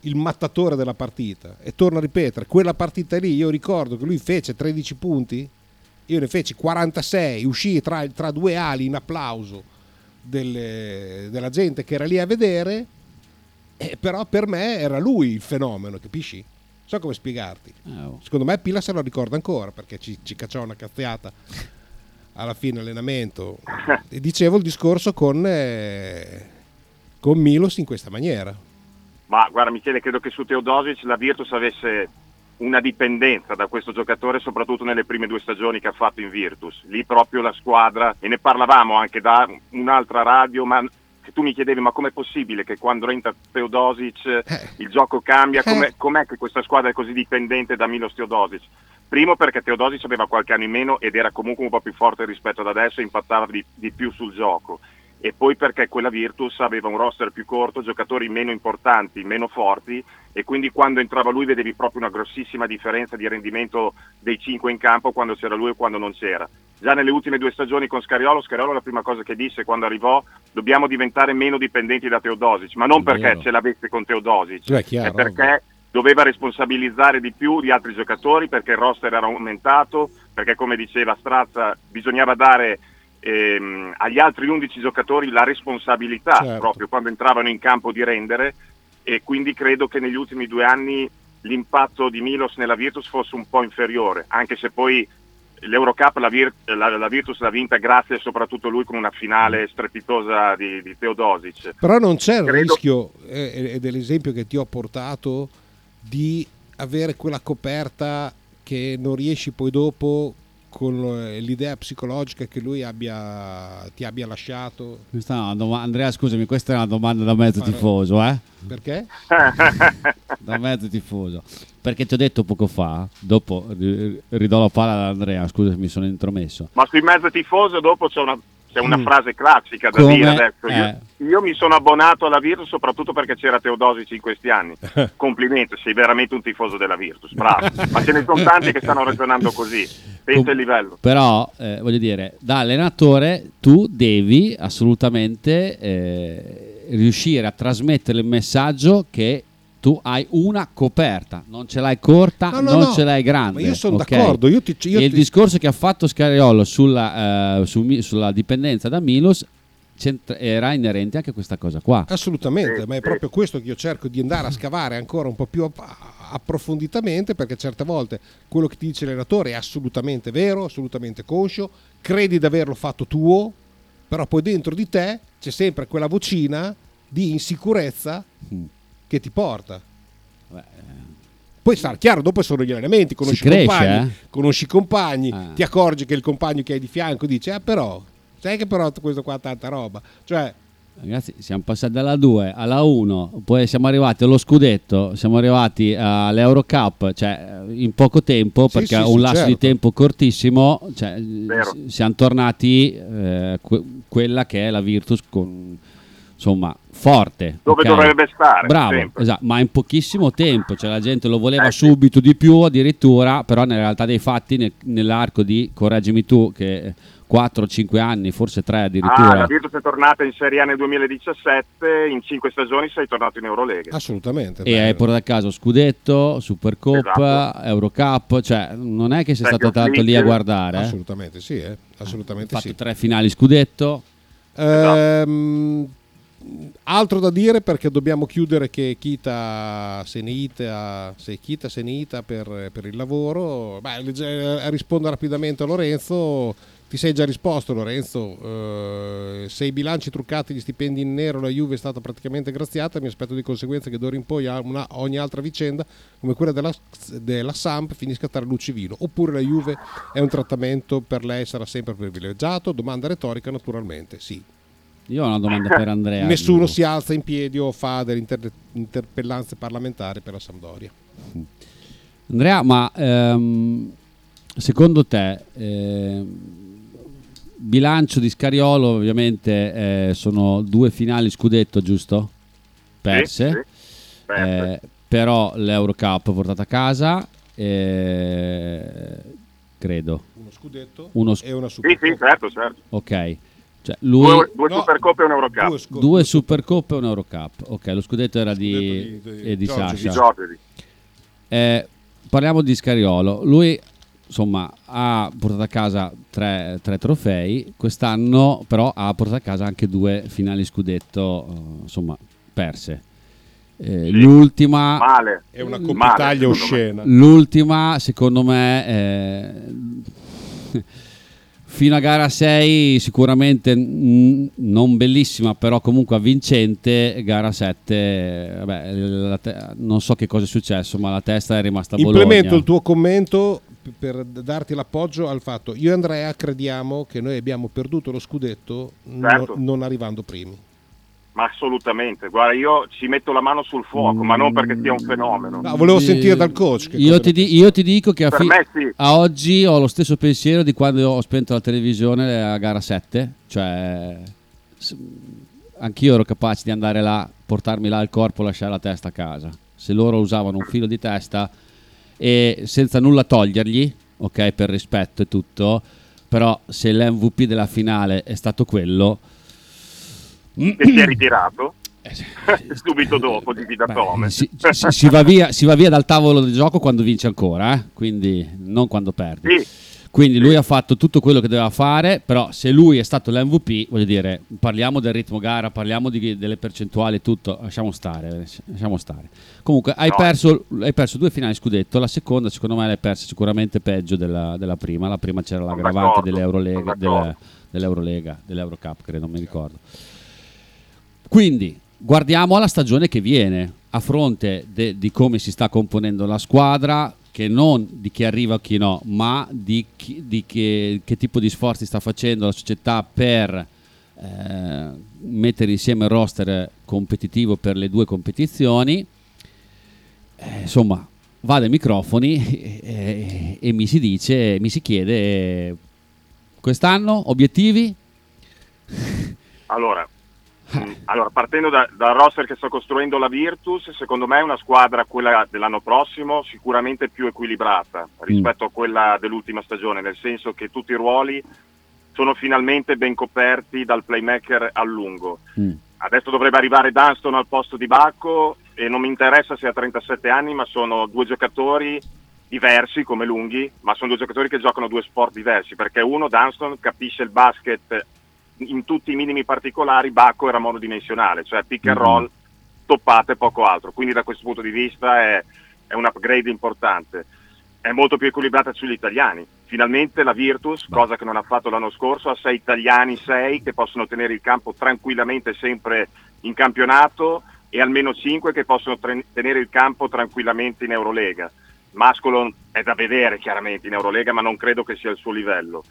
il mattatore della partita. E torno a ripetere, quella partita lì io ricordo che lui fece 13 punti, io ne feci 46, uscì tra, tra due ali in applauso delle- della gente che era lì a vedere, eh, però per me era lui il fenomeno, capisci? So come spiegarti. Secondo me Pila se lo ricorda ancora perché ci, ci cacciò una cazziata alla fine allenamento. E dicevo il discorso con, eh, con Milos in questa maniera. Ma guarda Michele, credo che su Teodosic la Virtus avesse una dipendenza da questo giocatore, soprattutto nelle prime due stagioni che ha fatto in Virtus. Lì proprio la squadra, e ne parlavamo anche da un'altra radio, ma che tu mi chiedevi ma com'è possibile che quando entra Teodosic il gioco cambia, com'è, com'è che questa squadra è così dipendente da Milos Teodosic? Primo perché Teodosic aveva qualche anno in meno ed era comunque un po' più forte rispetto ad adesso e impattava di, di più sul gioco. E poi perché quella Virtus aveva un roster più corto, giocatori meno importanti, meno forti e quindi quando entrava lui vedevi proprio una grossissima differenza di rendimento dei cinque in campo quando c'era lui e quando non c'era. Già nelle ultime due stagioni con Scariolo, Scariolo la prima cosa che disse quando arrivò dobbiamo diventare meno dipendenti da Teodosic, ma non perché ce l'avesse con Teodosic, Cioè, chiaro, è perché doveva responsabilizzare di più gli altri giocatori perché il roster era aumentato, perché come diceva Strazza bisognava dare ehm, agli altri 11 giocatori la responsabilità Certo. proprio quando entravano in campo di rendere e quindi credo che negli ultimi due anni l'impatto di Milos nella Virtus fosse un po' inferiore, anche se poi l'Eurocup la, Vir- la- la Virtus l'ha vinta grazie soprattutto a lui con una finale strepitosa di, di Teodosic. Però non c'è il Credo- rischio, eh, ed è l'esempio che ti ho portato, di avere quella coperta che non riesci poi dopo con eh, l'idea psicologica che lui abbia, ti abbia lasciato. Questa è una doma- Andrea, scusami, questa è una domanda da mezzo tifoso, eh? Perché? da mezzo tifoso. Perché ti ho detto poco fa, dopo ri- ridò la palla ad Andrea, scusa mi sono intromesso. Ma sui mezzo tifoso dopo c'è una, c'è una Mm. frase classica da Come- dire adesso. Io, eh. io mi sono abbonato alla Virtus soprattutto perché c'era Teodosic in questi anni. Complimenti, sei veramente un tifoso della Virtus, bravo. Ma ce ne sono tanti che stanno ragionando così. Pensa il livello. Però, eh, voglio dire, da allenatore tu devi assolutamente eh, riuscire a trasmettere il messaggio che tu hai una coperta, non ce l'hai corta, No, no, non no. ce l'hai grande. Ma io sono ok? d'accordo, io ti- io E il ti- discorso che ha fatto Scariolo sulla, eh, su sulla dipendenza da Milos era inerente anche a questa cosa qua. Assolutamente, ma è proprio questo che io cerco di andare a scavare ancora un po' più app- approfonditamente perché certe volte quello che ti dice l'allenatore è assolutamente vero, assolutamente conscio, credi di averlo fatto tuo, però poi dentro di te c'è sempre quella vocina di insicurezza che ti porta. Poi sta chiaro, dopo sono gli allenamenti, conosci i compagni, eh? conosci i compagni, ti accorgi che il compagno che hai di fianco dice, ah però, sai che però questo qua ha tanta roba. Cioè, Ragazzi, siamo passati dalla 2 alla 1, poi siamo arrivati allo scudetto, siamo arrivati all'Eurocup, cioè in poco tempo, Sì, perché sì, un sì, lasso di certo. tempo cortissimo, cioè, siamo tornati eh, que- quella che è la Virtus con insomma forte. Dove ok? dovrebbe stare, Bravo, esatto, ma in pochissimo tempo, cioè la gente lo voleva Eh, sì. subito di più addirittura, però nella realtà dei fatti nel- nell'arco di, correggimi tu, che 4-5 anni, forse 3 addirittura. Ah, la Virtus è tornata in Serie A nel 2017, in cinque stagioni sei tornato in Eurolega. assolutamente. E hai portato a caso Scudetto, Supercoppa, Esatto. Eurocup, cioè non è che sei stato tanto lì a guardare. eh. Assolutamente sì, eh, assolutamente Hai fatto sì. tre finali Scudetto. Ehm, altro da dire perché dobbiamo chiudere che Kita se ne ita, se Kita se ne ita per, per il lavoro. Beh, legge- rispondo rapidamente a Lorenzo. Ti sei già risposto Lorenzo, Eh, se i bilanci truccati gli stipendi in nero la Juve è stata praticamente graziata, mi aspetto di conseguenza che d'ora in poi una- ogni altra vicenda come quella della, della Samp finisca a tale luce vino, oppure la Juve è un trattamento per lei sarà sempre privilegiato? Domanda retorica naturalmente, sì. Io ho una domanda per Andrea. Nessuno si alza in piedi o fa delle inter- interpellanze parlamentari per la Sampdoria. Andrea, ma ehm, secondo te ehm, bilancio di Scariolo ovviamente eh, sono due finali scudetto, giusto? Perse. Sì, sì. Perse. Eh, però l'Eurocup portata a casa, eh, credo. Uno scudetto Uno sc- e una Sì, Supercoppa. sì, certo, certo. Ok. Cioè, lui Due, due No, Supercoppe e un Eurocup. due scu- due Supercoppe e un Eurocup. Ok, lo scudetto era di, Scudetto di- di di Sasha. Di. Eh, parliamo di Scariolo. Lui insomma ha portato a casa tre, tre trofei. Quest'anno, però, ha portato a casa anche due finali scudetto, eh, insomma, perse. Eh, L'ultima, Male. È una Male, coppa Italia oscena. l'ultima, secondo me, eh, fino a gara 6 sicuramente non bellissima, però comunque avvincente. Gara 7, eh, vabbè, la te- non so che cosa è successo, ma la testa è rimasta Bologna. Implemento il tuo commento per darti l'appoggio al fatto. Io e Andrea crediamo che noi abbiamo perduto lo scudetto no- Certo. non arrivando primi. Ma assolutamente, guarda, io ci metto la mano sul fuoco, ma non perché sia un fenomeno. No, volevo Eh, sentire dal coach. che Io cosa ti, di- io ti dico che a, fi- me sì. a oggi ho lo stesso pensiero di quando ho spento la televisione a gara 7. Cioè, anch'io ero capace di andare là, portarmi là il corpo e lasciare la testa a casa. Se loro usavano un filo di testa e senza nulla togliergli, ok, per rispetto e tutto, però se l'MVP della finale è stato quello, Che si è ritirato subito dopo di Vidatome. Eh, si, si- si va via, si va via dal tavolo del gioco quando vince ancora, eh? quindi non quando perdi. Sì. Quindi lui ha fatto tutto quello che doveva fare, però se lui è stato l'MVP, voglio dire, parliamo del ritmo gara, parliamo di- delle percentuali tutto, lasciamo stare, lasciamo stare. Comunque hai, No. perso, hai perso due finali scudetto, la seconda secondo me l'hai persa sicuramente peggio della, della prima, la prima c'era l'aggravante dell'Eurolega, dell'Eurolega, dell'Eurocup, credo, non mi ricordo. Quindi guardiamo alla stagione che viene, a fronte de- di come si sta componendo la squadra, che non di chi arriva o chi no, ma di, chi- di che, che tipo di sforzi sta facendo la società per eh, mettere insieme il roster competitivo per le due competizioni. Eh, insomma, vado ai microfoni e, e- e mi si dice, mi si chiede, eh, quest'anno obiettivi? Allora, allora, partendo da- dal roster che sta costruendo la Virtus, secondo me è una squadra, quella dell'anno prossimo, sicuramente più equilibrata rispetto a quella dell'ultima stagione, nel senso che tutti i ruoli sono finalmente ben coperti dal playmaker a lungo. Adesso dovrebbe arrivare Dunston al posto di Bacco e non mi interessa se ha 37 anni, ma sono due giocatori diversi come lunghi, ma sono due giocatori che giocano due sport diversi, perché uno, Dunston, capisce il basket in tutti i minimi particolari, Bacco era monodimensionale, cioè pick and roll, toppate e poco altro. Quindi da questo punto di vista è, è un upgrade importante. È molto più equilibrata sugli italiani. Finalmente la Virtus, cosa che non ha fatto l'anno scorso, ha sei italiani, sei che possono tenere il campo tranquillamente sempre in campionato e almeno cinque che possono tre- tenere il campo tranquillamente in Eurolega. Mascolo è da vedere chiaramente in Eurolega, ma non credo che sia il suo livello.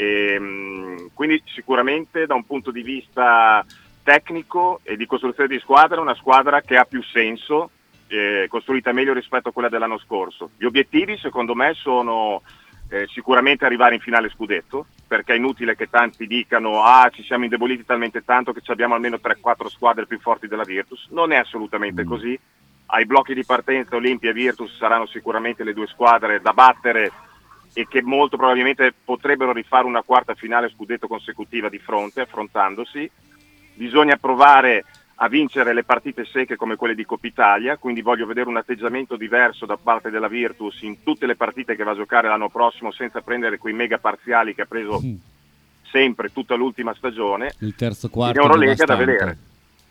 Ehm, quindi sicuramente da un punto di vista tecnico e di costruzione di squadra è una squadra che ha più senso, eh, costruita meglio rispetto a quella dell'anno scorso. Gli obiettivi secondo me sono eh, sicuramente arrivare in finale scudetto, perché è inutile che tanti dicano ah ci siamo indeboliti talmente tanto che ci abbiamo almeno 3-4 squadre più forti della Virtus. Non è assolutamente così. Ai blocchi di partenza Olimpia e Virtus saranno sicuramente le due squadre da battere e che molto probabilmente potrebbero rifare una quarta finale scudetto consecutiva di fronte, affrontandosi. Bisogna provare a vincere le partite secche come quelle di Coppa Italia, quindi voglio vedere un atteggiamento diverso da parte della Virtus in tutte le partite che va a giocare l'anno prossimo senza prendere quei mega parziali che ha preso sempre tutta l'ultima stagione. Il terzo quarto in Eurolega da vedere.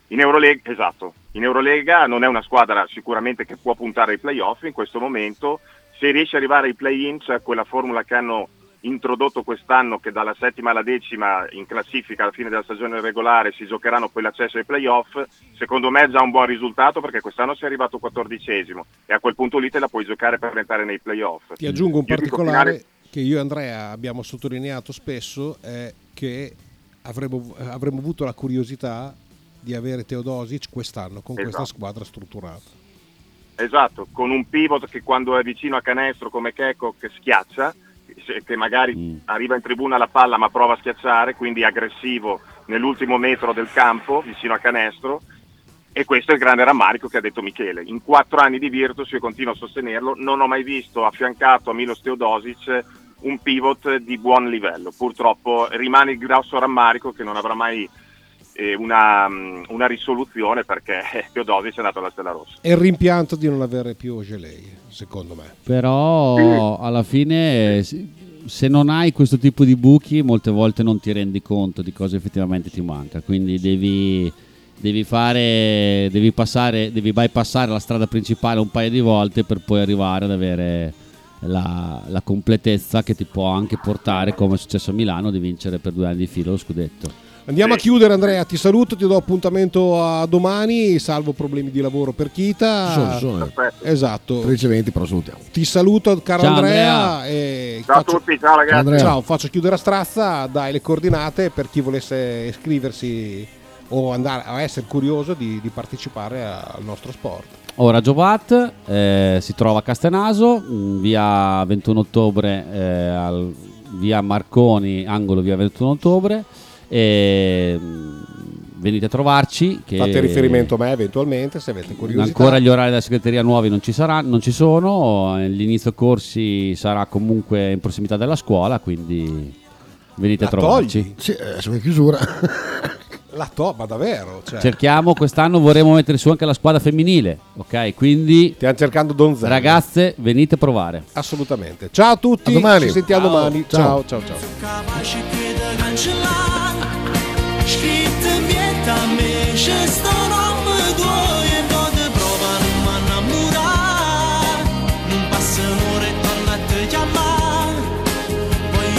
In Eurolega, esatto, in Eurolega non è una squadra sicuramente che può puntare ai playoff in questo momento, se riesce ad arrivare ai play-in, cioè quella formula che hanno introdotto quest'anno che dalla settima alla decima in classifica alla fine della stagione regolare si giocheranno poi l'accesso ai playoff, secondo me è già un buon risultato perché quest'anno sei arrivato quattordicesimo e a quel punto lì te la puoi giocare per entrare nei playoff. Ti aggiungo un Io particolare finale- che io e Andrea abbiamo sottolineato spesso, è che avremmo, avremmo avuto la curiosità di avere Teodosic quest'anno con questa Esatto. squadra strutturata. Esatto, con un pivot che quando è vicino a canestro come Checco che schiaccia, che magari arriva in tribuna la palla ma prova a schiacciare, quindi aggressivo nell'ultimo metro del campo vicino a canestro. E questo è il grande rammarico che ha detto Michele. In quattro anni di Virtus, io continuo a sostenerlo, non ho mai visto affiancato a Milos Teodosic un pivot di buon livello. Purtroppo rimane il grosso rammarico che non avrà mai una, mm, una risoluzione perché Teodosic è andato alla Stella Rossa. E il rimpianto di non avere più Ogelei, secondo me. Però alla fine, se- se non hai questo tipo di buchi, molte volte non ti rendi conto di cosa effettivamente ti manca. Quindi devi, devi fare, devi passare, devi bypassare la strada principale un paio di volte per poi arrivare ad avere la, la completezza che ti può anche portare, come è successo a Milano, di vincere per due anni di filo lo scudetto. Andiamo a chiudere Andrea, ti saluto, ti do appuntamento a domani, salvo problemi di lavoro per Kita. Ci sono, ci sono. Esatto. 13.20 però salutiamo. Ti saluto caro Ciao, Andrea, Andrea. e Ciao a tutti, ciao ragazzi. Andrea. Ciao, faccio chiudere a strazza, dai le coordinate per chi volesse iscriversi o andare a essere curioso di, di partecipare al nostro sport. Ora Giovat eh, si trova a Castenaso, in via 21 ottobre, eh, al- via Marconi, angolo via 21 ottobre. E, mm, venite a trovarci. Che Fate riferimento a me eventualmente se avete curiosità. Ancora gli orari della segreteria nuovi non ci, saranno, non ci sono, l'inizio corsi sarà comunque in prossimità della scuola, quindi venite a La trovarci. togli? Sì, eh, siamo in chiusura. La to, ma davvero? Cioè, Cerchiamo quest'anno vorremmo mettere su anche la squadra femminile, ok? Quindi stiamo cercando Donzello. Ragazze, venite a provare. Assolutamente. Ciao a tutti, A domani. ci sentiamo Ciao. domani. Ciao. ciao, ciao. ciao. Świt mnie ta myśl z